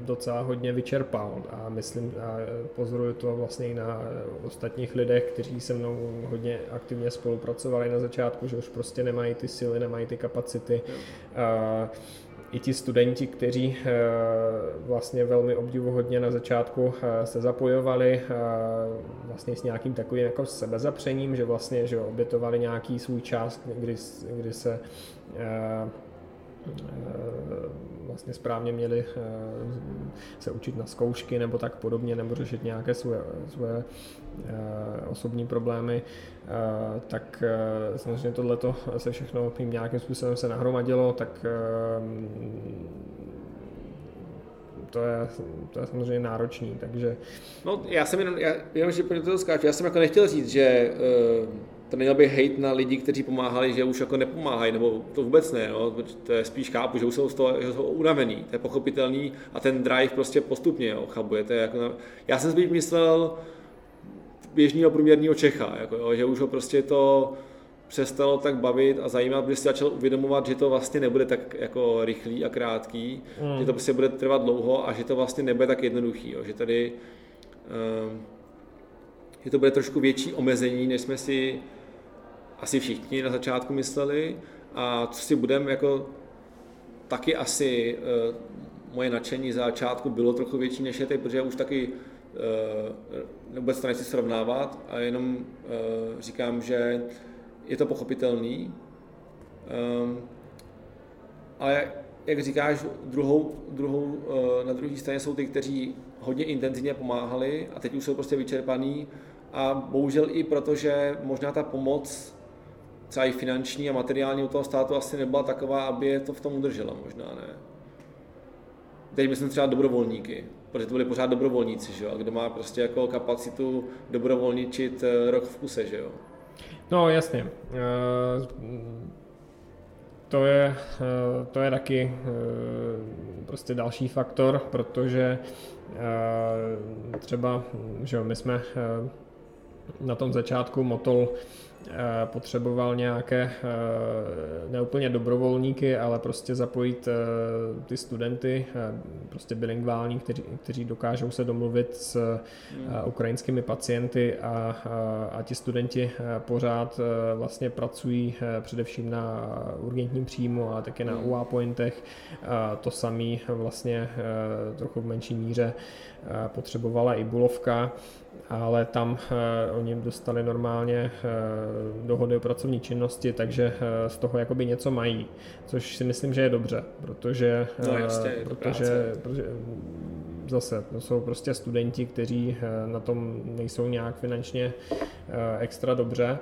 docela hodně vyčerpal a myslím a pozoruju to vlastně i na ostatních lidech, kteří se mnou hodně aktivně spolupracovali na začátku, že už prostě nemají ty síly, nemají ty kapacity. A, i ti studenti, kteří e, vlastně velmi obdivuhodně na začátku e, se zapojovali e, vlastně s nějakým takovým jako sebezapřením, že vlastně že obětovali nějaký svůj čas, kdy, kdy se Eh, vlastně správně měli eh, se učit na zkoušky nebo tak podobně, nebo řešit nějaké svoje, svoje eh, osobní problémy, tak samozřejmě tohleto se všechno tím nějakým způsobem se nahromadilo, tak to je, to je samozřejmě náročný, takže... No já jsem jenom, já, jenom že to skáču, já jsem jako nechtěl říct, že uh to neměl by hate na lidi, kteří pomáhali, že už jako nepomáhají, nebo to vůbec ne, no, to je spíš chápu, že už jsou z toho že jsou unavený, to je pochopitelný a ten drive prostě postupně jo, chabuje. To je jako, já jsem spíš myslel běžného průměrného Čecha, jako, jo, že už ho prostě to přestalo tak bavit a zajímat, protože si začal uvědomovat, že to vlastně nebude tak jako rychlý a krátký, mm. že to prostě bude trvat dlouho a že to vlastně nebude tak jednoduchý, jo, že tady um, že to bude trošku větší omezení, než jsme si asi všichni na začátku mysleli a co si budeme jako taky asi uh, moje nadšení za začátku bylo trochu větší než je teď, protože už taky uh, vůbec to nechci srovnávat a jenom uh, říkám, že je to pochopitelný. Um, ale jak říkáš, druhou, druhou, uh, na druhé straně jsou ty, kteří hodně intenzivně pomáhali a teď už jsou prostě vyčerpaný a bohužel i proto, že možná ta pomoc třeba i finanční a materiální u toho státu asi nebyla taková, aby je to v tom udržela možná, ne? Teď myslím třeba dobrovolníky, protože to byli pořád dobrovolníci, že jo? A kdo má prostě jako kapacitu dobrovolničit eh, rok v kuse, že jo? No jasně. Eh, to je, eh, to je taky prostě další faktor, protože třeba, že jo, my jsme na tom začátku Motol potřeboval nějaké eh, neúplně dobrovolníky, ale prostě zapojit eh, ty studenty, prostě bilingvální, kteří, kteří dokážou se domluvit s ukrajinskými pacienty a, a ti studenti pořád vlastně pracují především na urgentním příjmu a také na hmm. UA pointech. To samý vlastně trochu v menší míře potřebovala i Bulovka ale tam uh, oni dostali normálně uh, dohody o pracovní činnosti, takže z toho jakoby něco mají, což si myslím, že je dobře, protože, no, jasně, protože, protože zase to jsou prostě studenti, kteří na tom nejsou nějak finančně extra dobře,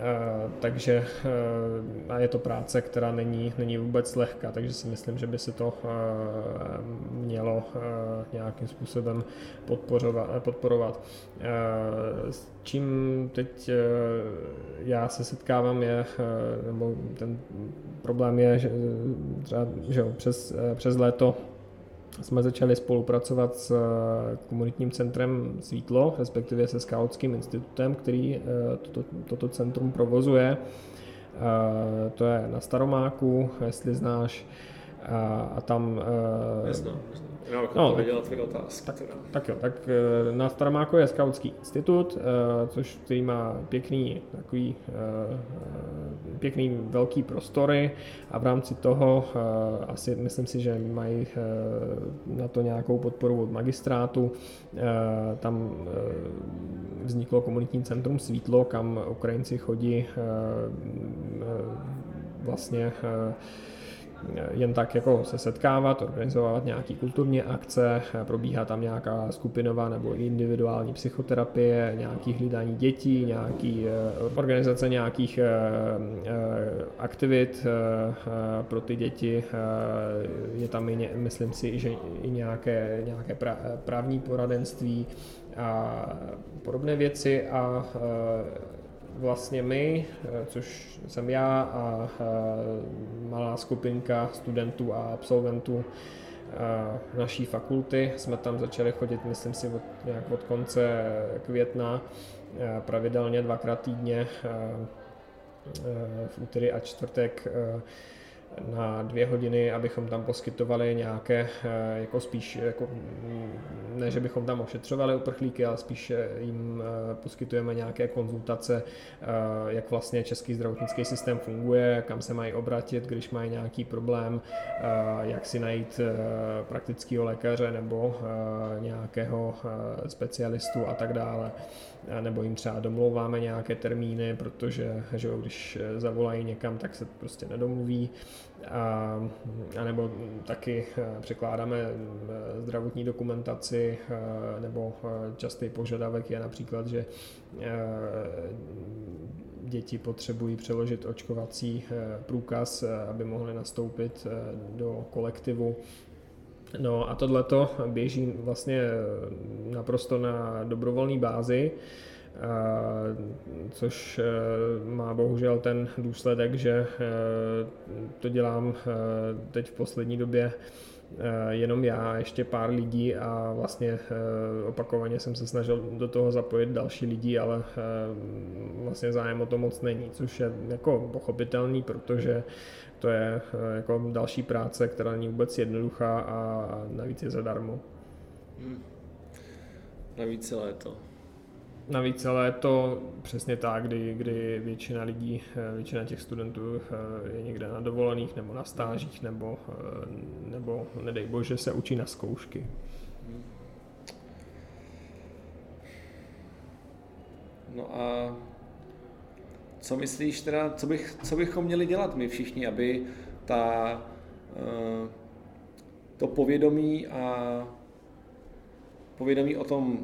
Eh, takže eh, a je to práce, která není, není vůbec lehká, takže si myslím, že by se to eh, mělo nějakým způsobem podporovat. podporovat. S čím teď já se setkávám je, nebo ten problém je, že třeba že přes, přes léto jsme začali spolupracovat s komunitním centrem Svítlo, respektive se Skautským institutem, který toto, toto centrum provozuje. To je na Staromáku, jestli znáš a, a tam... Jasno, jasno. Bych no, odpověděl tvoje otázky. Tak, tak jo, tak eh, na Staromáku je Skautský institut, eh, což který má pěkný, takový, eh, pěkný velký prostory a v rámci toho asi myslím si, že mají na to nějakou podporu od magistrátu. Tam vzniklo komunitní centrum Svítlo, kam Ukrajinci chodí vlastně jen tak jako se setkávat, organizovat nějaký kulturní akce, probíhá tam nějaká skupinová nebo individuální psychoterapie, nějaký hlídání dětí, nějaký eh, organizace nějakých eh, eh, aktivit pro ty děti. Je tam i, myslím si, že i nějaké, nějaké právní poradenství a podobné věci a vlastně my, eh, což jsem já a eh, malá skupinka studentů a absolventů eh, naší fakulty. Jsme tam začali chodit, myslím si, od, nějak od konce května, pravidelně dvakrát týdně v úterý a čtvrtek na dvě hodiny, abychom tam poskytovali nějaké, eh, jako spíš, jako, ne, že bychom tam ošetřovali uprchlíky, ale spíš jim eh, poskytujeme nějaké konzultace, eh, jak vlastně český zdravotnický systém funguje, kam se mají obratit, když mají nějaký problém, jak si najít praktického lékaře nebo nějakého specialistu a tak dále nebo jim třeba domlouváme nějaké termíny, protože že jo, když zavolají někam, tak se prostě nedomluví. A, a nebo taky eh, překládáme eh, zdravotní dokumentaci, eh, nebo častý požadavek je například, že děti potřebují přeložit očkovací průkaz, aby mohly nastoupit do kolektivu. No a tohleto běží vlastně naprosto na dobrovolné bázi což e, má bohužel ten důsledek, že to dělám teď v poslední době jenom já, ještě pár lidí a vlastně opakovaně jsem se snažil do toho zapojit další lidi, ale vlastně zájem o to moc není, což je jako pochopitelný, protože to je jako další práce, která není vůbec jednoduchá a navíc je zadarmo. Hmm. Navíc celé to. Navíc ale je to přesně tak, kdy, kdy většina lidí, eh, většina těch studentů eh, je někde na dovolených nebo na stážích nebo, eh, nebo nedej bože se učí na zkoušky. No a co myslíš teda, co, bych, co bychom měli dělat my všichni, aby ta, to povědomí a povědomí o tom,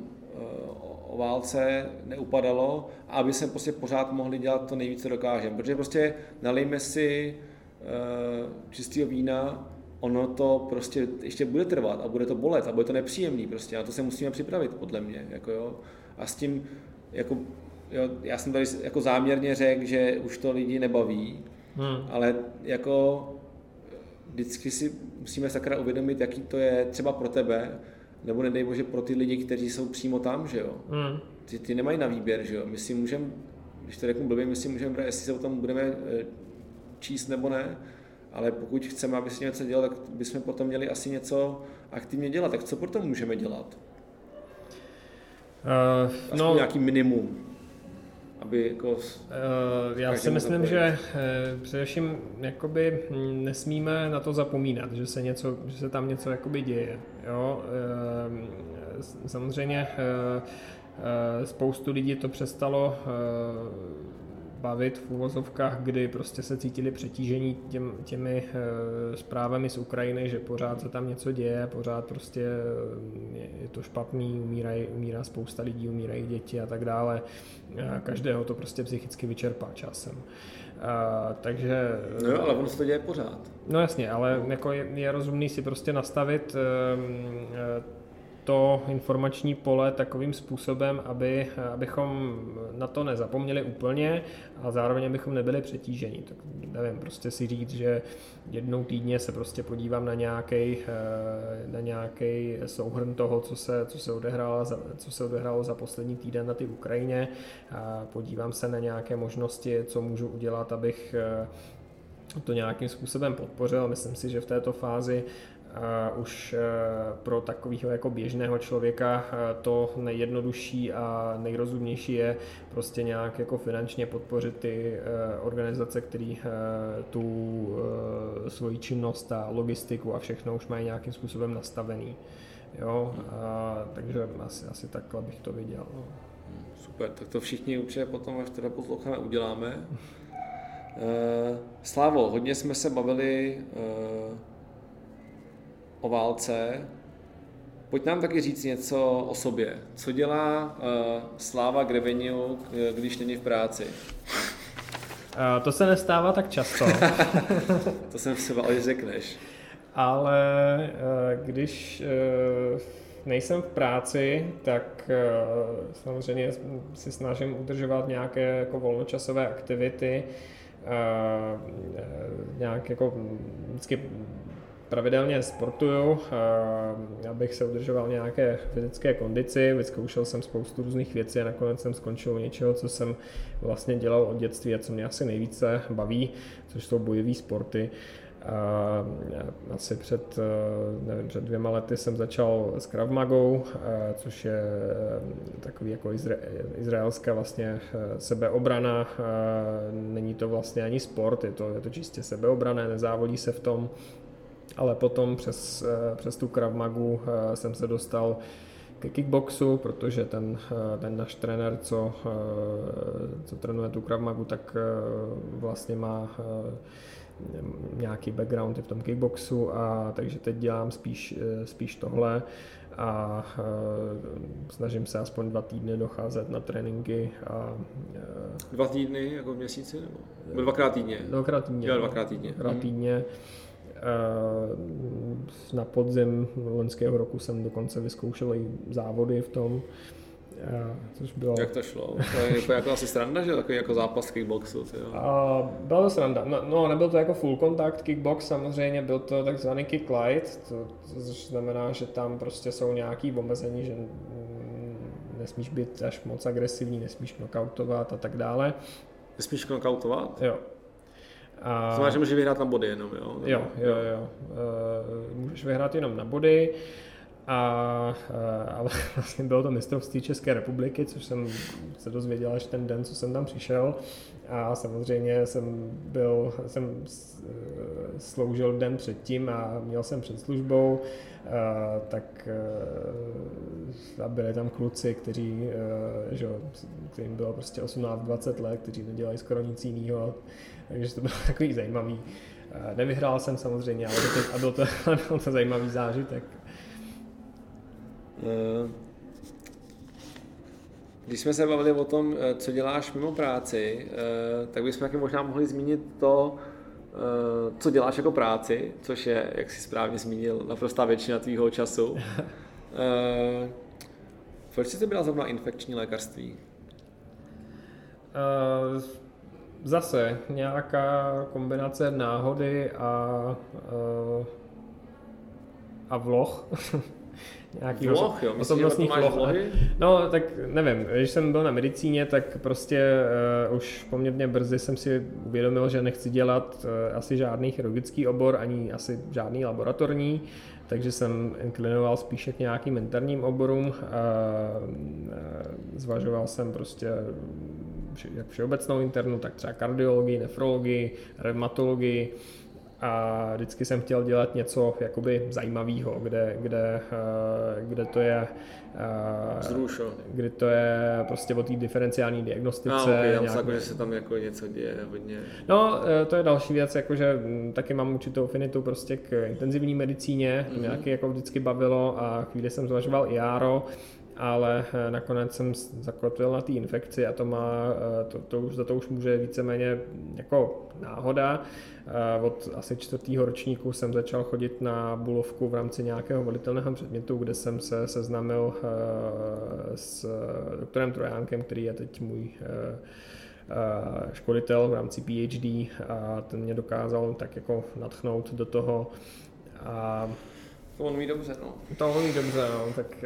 o válce neupadalo a aby se prostě pořád mohli dělat to nejvíce dokážeme. Protože prostě nalejme si uh, čistého vína, ono to prostě ještě bude trvat a bude to bolet a bude to nepříjemný prostě a to se musíme připravit podle mě. Jako jo. A s tím, jako, jo, já jsem tady jako záměrně řekl, že už to lidi nebaví, hmm. ale jako vždycky si musíme sakra uvědomit, jaký to je třeba pro tebe, nebo nedej bože pro ty lidi, kteří jsou přímo tam, že jo. Mm. Ty, ty nemají na výběr, že jo. My si můžeme, když to řeknu blbě, my si můžeme brát, jestli se o tom budeme eh, číst nebo ne, ale pokud chceme, aby se něco dělal, tak bychom potom měli asi něco aktivně dělat. Tak co potom můžeme dělat? Uh, no, nějaký minimum aby jako... Uh, já si myslím, zapojit. že uh, především jakoby nesmíme na to zapomínat, že se, něco, že se tam něco jakoby děje. Jo? Uh, samozřejmě uh, spoustu lidí to přestalo bavit v uvozovkách, kdy prostě se cítili přetížení těm, těmi e, zprávami z Ukrajiny, že pořád se tam něco děje, pořád prostě je, je to špatný, umíraj, umírá spousta lidí, umírají děti a tak dále. E, každého to prostě psychicky vyčerpá časem. A, takže... No jo, ale ono se to děje pořád. No jasně, ale jako je, je rozumný si prostě nastavit e, to informační pole takovým způsobem, aby, abychom na to nezapomněli úplně a zároveň bychom nebyli přetíženi. Tak nevím, prostě si říct, že jednou týdně se prostě podívám na nějaký na nějaký souhrn toho, co se, co se odehrálo co se odehrálo za poslední týden na ty Ukrajině a podívám se na nějaké možnosti, co můžu udělat, abych to nějakým způsobem podpořil. Myslím si, že v této fázi Uh, už uh, pro takového jako běžného člověka uh, to nejjednodušší a nejrozumnější je prostě nějak jako finančně podpořit ty organizace, které tu svoji činnost a logistiku a všechno už mají nějakým způsobem nastavený. Jo, a, takže asi, asi takhle bych to viděl. No. Super, tak to všichni určitě potom, až teda posloucháme, uděláme. Slávo, hodně jsme se bavili o válce. Pojď nám taky říct něco o sobě. Co dělá uh, Sláva Greveniu, když není v práci? Uh, to se nestává tak často. to jsem se bál, že řekneš. Ale uh, když uh, nejsem v práci, tak uh, samozřejmě si snažím udržovat nějaké jako volnočasové aktivity, uh, nějak jako vždycky pravidelně sportuju, abych se udržoval nějaké fyzické kondici, vyzkoušel jsem spoustu různých věcí a nakonec jsem skončil u něčeho, co jsem vlastně dělal od dětství a co mě asi nejvíce baví, což jsou bojové sporty. A asi před, nevím, před dvěma lety jsem začal s Krav Magou, což je takový jako izra, izraelská vlastně sebeobrana. Není to vlastně ani sport, je to, je to čistě sebeobrané, nezávodí se v tom ale potom přes, eh, přes tu Krav Magu eh, jsem se dostal ke kickboxu, protože ten, eh, ten náš trenér, co, co trénuje tu Krav Magu, tak vlastně má nějaký background v tom kickboxu a takže teď dělám spíš, spíš tohle a snažím se aspoň dva týdny docházet na tréninky. A, dva týdny jako v měsíci? Nebo dvakrát týdně? Dvakrát týdně. Jo, dvakrát týdně. Dvakrát mhm. týdně. Na podzim loňského roku jsem dokonce vyzkoušel i závody v tom, což bylo... Jak to šlo? To je jako, jako asi sranda, že? Takový jako zápas kickboxu. A, bylo to sranda. No, no, nebyl to jako full contact kickbox, samozřejmě byl to takzvaný kick light, to, což znamená, že tam prostě jsou nějaký omezení, že nesmíš být až moc agresivní, nesmíš knockoutovat a tak dále. Nesmíš knockoutovat? Jo. A... Znamená, že můžeš vyhrát na body jenom, jo? Jo, jo, jo. Uh, můžeš vyhrát jenom na body, a, uh, ale vlastně bylo to mistrovství České republiky, což jsem se dozvěděl až ten den, co jsem tam přišel. A samozřejmě jsem byl, jsem eh, sloužil den předtím a měl jsem před službou, tak a byli tam kluci, kteří, že, kterým bylo prostě 18-20 let, kteří nedělají skoro nic jiného takže to bylo takový zajímavý. Nevyhrál jsem samozřejmě, ale to, a byl to, byl to zajímavý zážitek. Eh, když jsme se bavili o tom, eh, co děláš mimo práci, eh, tak bychom taky možná mohli zmínit to, co děláš jako práci, což je, jak jsi správně zmínil, naprostá většina tvýho času. Proč jsi byla zrovna infekční lékařství? Uh, zase nějaká kombinace náhody a, eh, a vloh. nějaký vloh, jo? Myslíš, osobnostních vloh. Vlohy? No, tak nevím, když jsem byl na medicíně, tak prostě uh, už poměrně brzy jsem si uvědomil, že nechci dělat uh, asi žádný chirurgický obor, ani asi žádný laboratorní, takže jsem inklinoval spíše k nějakým interním oborům. Uh, zvažoval jsem prostě jak všeobecnou internu, tak třeba kardiologii, nefrologii, reumatologii a vždycky jsem chtěl dělat něco jakoby zajímavého, kde, kde, eh, kde to je eh, Zrušo. kdy to je prostě o té diferenciální diagnostice. A, okay, nějak... jako, že se tam jako něco děje hodně. No, eh, to je další věc, jakože hm, taky mám určitou afinitu prostě k intenzivní medicíně, to mě mm-hmm. jako vždycky bavilo a chvíli jsem zvažoval i járo, ale nakonec jsem zakotvil na té infekci a to má, to, to už, za to už může víceméně jako náhoda. Od asi čtvrtého ročníku jsem začal chodit na Bulovku v rámci nějakého volitelného předmětu, kde jsem se seznámil s doktorem Trojánkem, který je teď můj školitel v rámci PhD a ten mě dokázal tak jako natchnout do toho a to on umí dobře, no. To on umí dobře, no, tak,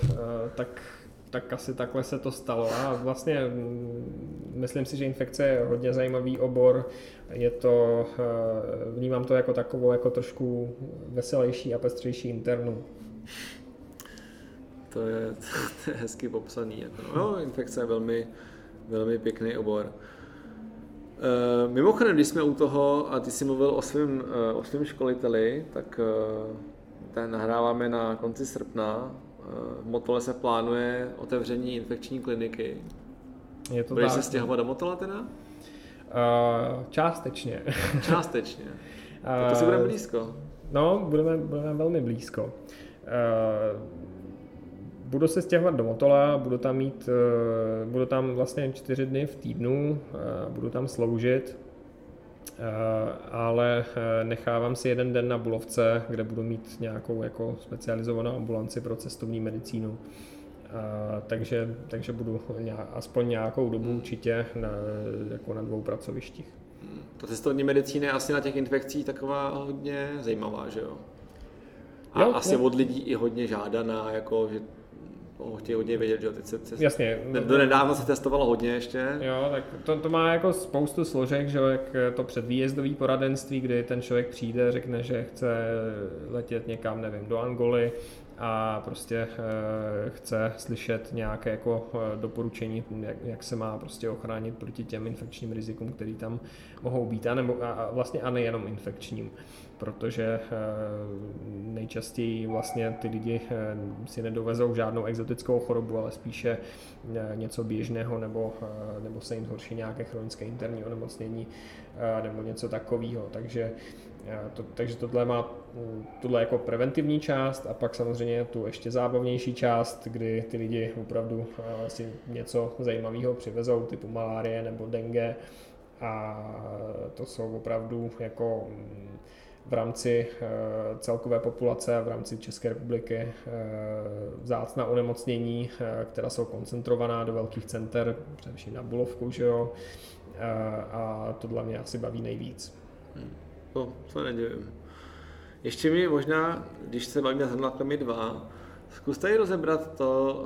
uh, uh, tak, tak asi takhle se to stalo. A vlastně mm, myslím si, že infekce je hodně zajímavý obor. Je to, uh, vnímám to jako takovou jako trošku veselější a pestřejší internu. To je, to je hezky popsaný. Jako no. no, infekce je velmi, velmi pěkný obor. Uh, mimochodem, když jsme u toho, a ty jsi mluvil o svém, uh, o svém školiteli, tak uh, ten nahráváme na konci srpna. V Motole se plánuje otevření infekční kliniky. Je to Budeš tak? se stěhovat do Motola teda? Uh, částečně. Částečně. Tak to si budeme blízko. No, budeme, budeme velmi blízko. Uh, budu se stěhovat do Motola, budu tam mít, uh, budu tam vlastně čtyři dny v týdnu, uh, budu tam sloužit, Eh, ale eh, nechávám si jeden den na Bulovce, kde budu mít nějakou jako specializovanou ambulanci pro cestovní medicínu. A, takže, takže budu nějak, aspoň nějakou dobu určitě na, jako na dvou pracovištích. Ta cestovní medicína je asi na těch infekcích taková hodně zajímavá, že jo? A jo, asi jo. od lidí i hodně žádaná, jako, že chtějí hodně vědět, že jo, teď se, se Jasně. Do nedávno se testovalo hodně ještě. Jo, tak to, to má jako spoustu složek, že jo, jak to předvýjezdový poradenství, kdy ten člověk přijde, řekne, že chce letět někam, nevím, do Angoly, a prostě e, chce slyšet nějaké jako e, doporučení, jak, jak se má prostě ochránit proti těm infekčním rizikům, které tam mohou být, a, nebo, a, a vlastně a nejenom infekčním protože eh, nejčastěji vlastně ty lidi eh, si nedovezou žádnou exotickou chorobu, ale spíše eh, něco běžného nebo, nebo se jim zhorší nějaké chronické interní onemocnění nebo něco takového. Takže to, takže tohle má mm, tohle jako preventivní část a pak samozřejmě tu ještě zábavnější část, kdy ty lidi opravdu si něco zajímavého přivezou, typu malárie nebo dengue a to jsou opravdu jako mm, v rámci eh, celkové populace a v rámci České republiky eh, vzácná onemocnění, eh, která jsou koncentrovaná do velkých center, především na Bulovku, že jo, a tohle mě asi baví nejvíc. Hmm. To, to nedivím. Ještě mi možná, když se bavíme s Hrdlakami 2, zkus tady rozebrat to,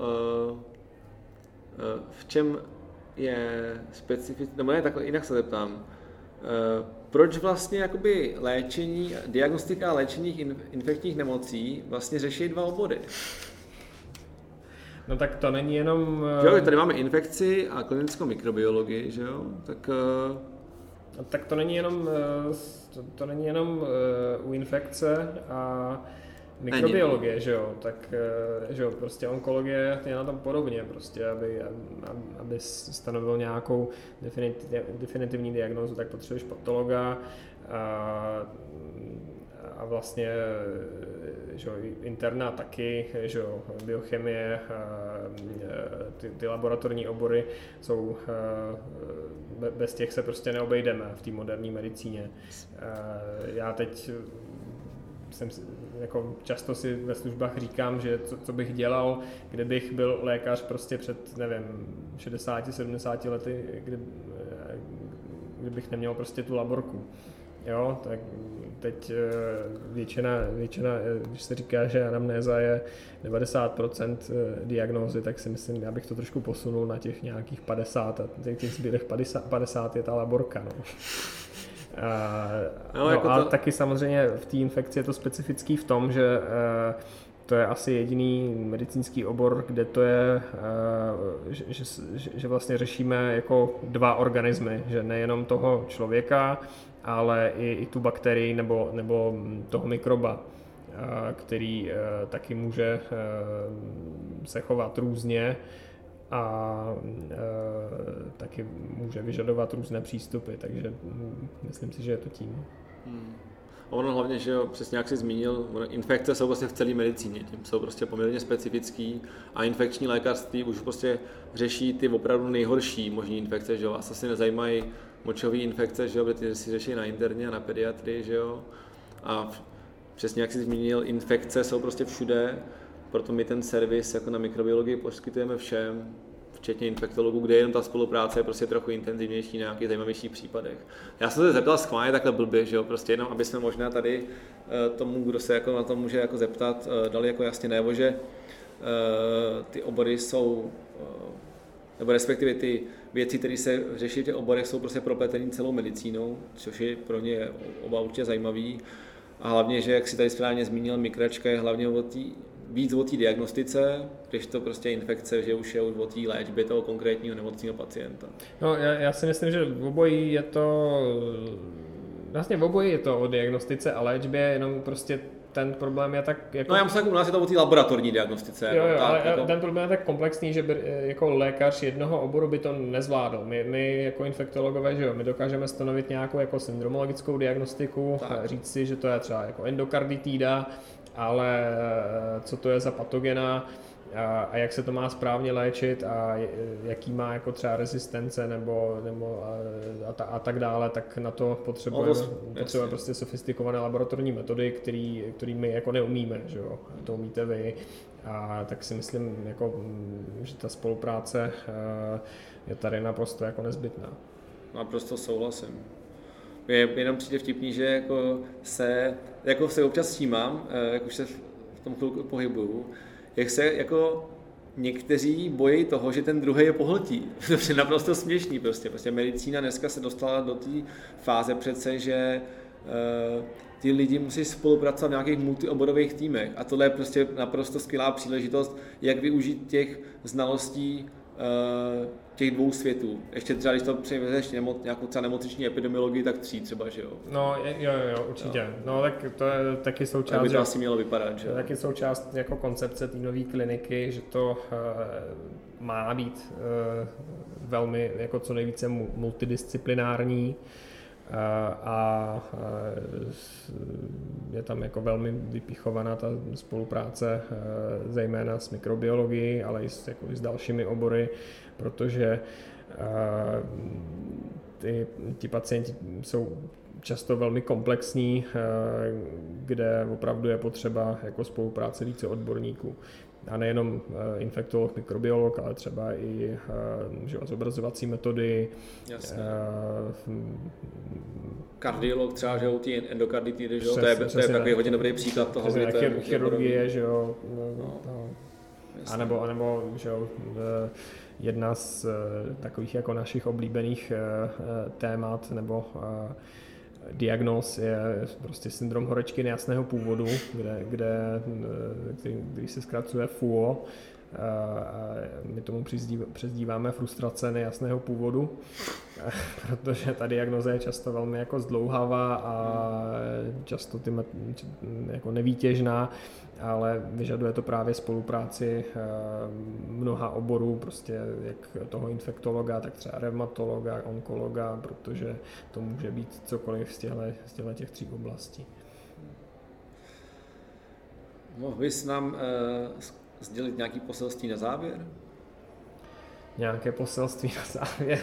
v čem je specifické, nebo ne, takhle jinak se zeptám, proč vlastně jakoby léčení, diagnostika a léčení infekčních nemocí vlastně řeší dva obory? No tak to není jenom... Že jo, tady máme infekci a klinickou mikrobiologii, že jo? Tak... No, tak to není jenom, eh, to, to není jenom uh, u infekce a mikrobiologie, že jo, tak že jo, prostě onkologie je na tom podobně, prostě, aby, aby stanovil nějakou definitivní diagnózu, tak potřebuješ patologa a, a vlastně že jo, interna taky, že jo, biochemie, ty, ty laboratorní obory jsou, bez těch se prostě neobejdeme v té moderní medicíně. Já teď jsem jako často si ve službách říkám, že co, co bych dělal, kdybych byl lékař prostě před, nevím, 60, 70 lety, kdy, kdybych neměl prostě tu laborku. Jo, tak teď eh, většina, většina, eh, když se říká, že anamnéza je 90% eh, diagnózy, tak si myslím, já bych to trošku posunul na těch nějakých 50 a těch zbylých 50, 50 je ta laborka. No. A, no, no, jako a to... taky samozřejmě v té infekci je to specifický v tom, že uh, to je asi jediný medicínský obor, kde to je, uh, že, že, že vlastně řešíme jako dva organismy, že nejenom toho člověka, ale i, i tu bakterii nebo, nebo toho mikroba, který taky může se chovat různě a e, taky může vyžadovat různé přístupy, takže hm, myslím si, že je to tím. Hmm. Ono hlavně, že jo, přesně jak jsi zmínil, infekce jsou vlastně v celé medicíně, tím jsou prostě poměrně specifický a infekční lékařství už prostě řeší ty opravdu nejhorší možné infekce, že jo, vás asi nezajímají močové infekce, že jo, protože ty si řeší na interně a na pediatrii, že jo, a přesně jak jsi zmínil, infekce jsou prostě všude, proto my ten servis jako na mikrobiologii poskytujeme všem, včetně infektologů, kde jenom ta spolupráce je prostě trochu intenzivnější na nějakých zajímavějších případech. Já jsem se zeptal schválně takhle blbě, že jo, prostě jenom, aby jsme možná tady eh, tomu, kdo se jako na to může jako zeptat, eh, dali jako jasně najevo, že eh, ty obory jsou, nebo respektive ty věci, které se řeší v těch oborech, jsou prostě propletený celou medicínou, což je pro ně oba určitě zajímavý. A hlavně, že jak si tady správně zmínil, mikračka je hlavně o té víc o té diagnostice, když to prostě infekce, že už je už o té léčbě toho konkrétního nemocného pacienta. No, já, já si myslím, že v obojí je to vlastně v obojí je to o diagnostice a léčbě, jenom prostě ten problém je tak jako... No já myslím, u nás je to o té laboratorní diagnostice. Jo, jo, tak, ale jako... ten problém je tak komplexní, že by, jako lékař jednoho oboru by to nezvládl. My, my jako infektologové, že jo, my dokážeme stanovit nějakou jako syndromologickou diagnostiku, tak. říct si, že to je třeba jako endokarditída, ale eh, co to je za patogena a, a jak se to má správně léčit a jaký má jako třeba rezistence nebo, nebo a, a, ta, a tak dále, tak na to potřebujeme, potřebujeme prostě sofistikované laboratorní metody, který, který my jako neumíme, že jo, to umíte vy. A tak si myslím, jako, že ta spolupráce eh, je tady naprosto jako nezbytná. Naprosto souhlasím. Je jenom přijde vtipný, že jako se, jako se občas všímám, eh, jak už se v tom chvilku pohybuju, jak se jako někteří bojí toho, že ten druhý je pohltí. To je naprosto směšný prostě. prostě medicína dneska se dostala do té fáze přece, že uh, ty lidi musí spolupracovat v nějakých multioborových týmech. A tohle je prostě naprosto skvělá příležitost, jak využít těch znalostí uh, těch dvou světů. Ještě třeba, když to přivezeš nějakou třeba nemocniční epidemiologii, tak tří třeba, že jo? No, jo, jo, jo určitě. Jo. No, tak to je taky součást... Tak by to asi mělo vypadat, že jo? taky součást jako koncepce té nové kliniky, že to uh, má být uh, velmi jako co nejvíce multidisciplinární uh, a uh, je tam jako velmi vypichovaná ta spolupráce, uh, zejména s mikrobiologií, ale i s, jako i s dalšími obory, protože eh, ty, ti pacienti jsou často velmi komplexní, eh, kde opravdu je potřeba jako spolupráce více odborníků. A nejenom eh, infektolog, mikrobiolog, ale třeba i že, zobrazovací metody. Jasně. Kardiolog třeba, že ty endokarditidy, že jo, to je, to je takový hodně dobrý příklad toho. Přesně, chirurgie, že jo. No, no. A nebo, a nebo že jo, jedna z eh, takových jako našich oblíbených eh, eh, témat nebo diagnóz je prostě syndrom horečky nejasného původu, kde, kde, který, který se zkracuje FUO, my tomu přezdíváme frustrace nejasného původu, protože ta diagnoza je často velmi jako zdlouhavá a často ty jako nevýtěžná, ale vyžaduje to právě spolupráci eh, mnoha oborů, prostě jak toho infektologa, tak třeba reumatologa, onkologa, protože to může být cokoliv z těchto, z těch tří oblastí. Mohl bys nám uh, sdělit nějaký poselství na závěr? Nějaké poselství na závěr?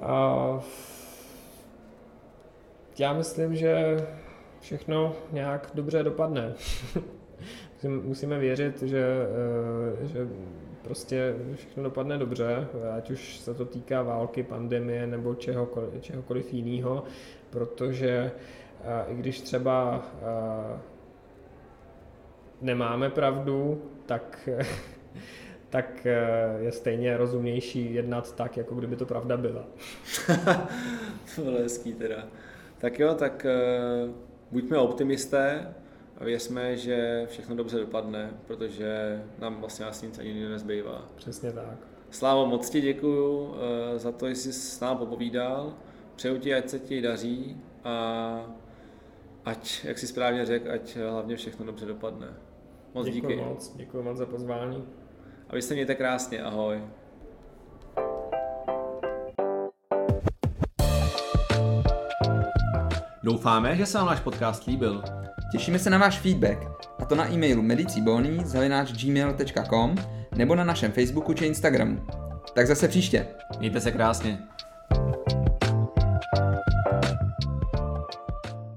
Uh, já myslím, že všechno nějak dobře dopadne. Musíme věřit, že, uh, že prostě všechno dopadne dobře, ať už se to týká války, pandemie nebo čehokoliv, čehokoliv jiného, protože uh, i když třeba nemáme pravdu, tak, tak eh, je stejně rozumnější jednat tak, jako kdyby to pravda byla. to bylo hezký teda. Tak jo, tak uh, buďme optimisté a věřme, že všechno dobře dopadne, protože nám vlastně asi nic ani nezbývá. Přesně tak. Slávo, moc ti děkuju uh, za to, že jsi s námi popovídal. Přeju ti, ať se ti daří a ať, jak jsi správně řekl, ať hlavně všechno dobře dopadne. Moc děkuji díky. moc, děkuji moc za pozvání. A vy se mějte krásně, ahoj. Doufáme, že se vám náš podcast líbil. Těšíme se na váš feedback, a to na e-mailu medicibony.gmail.com nebo na našem Facebooku či Instagramu. Tak zase příště. Mějte se krásně.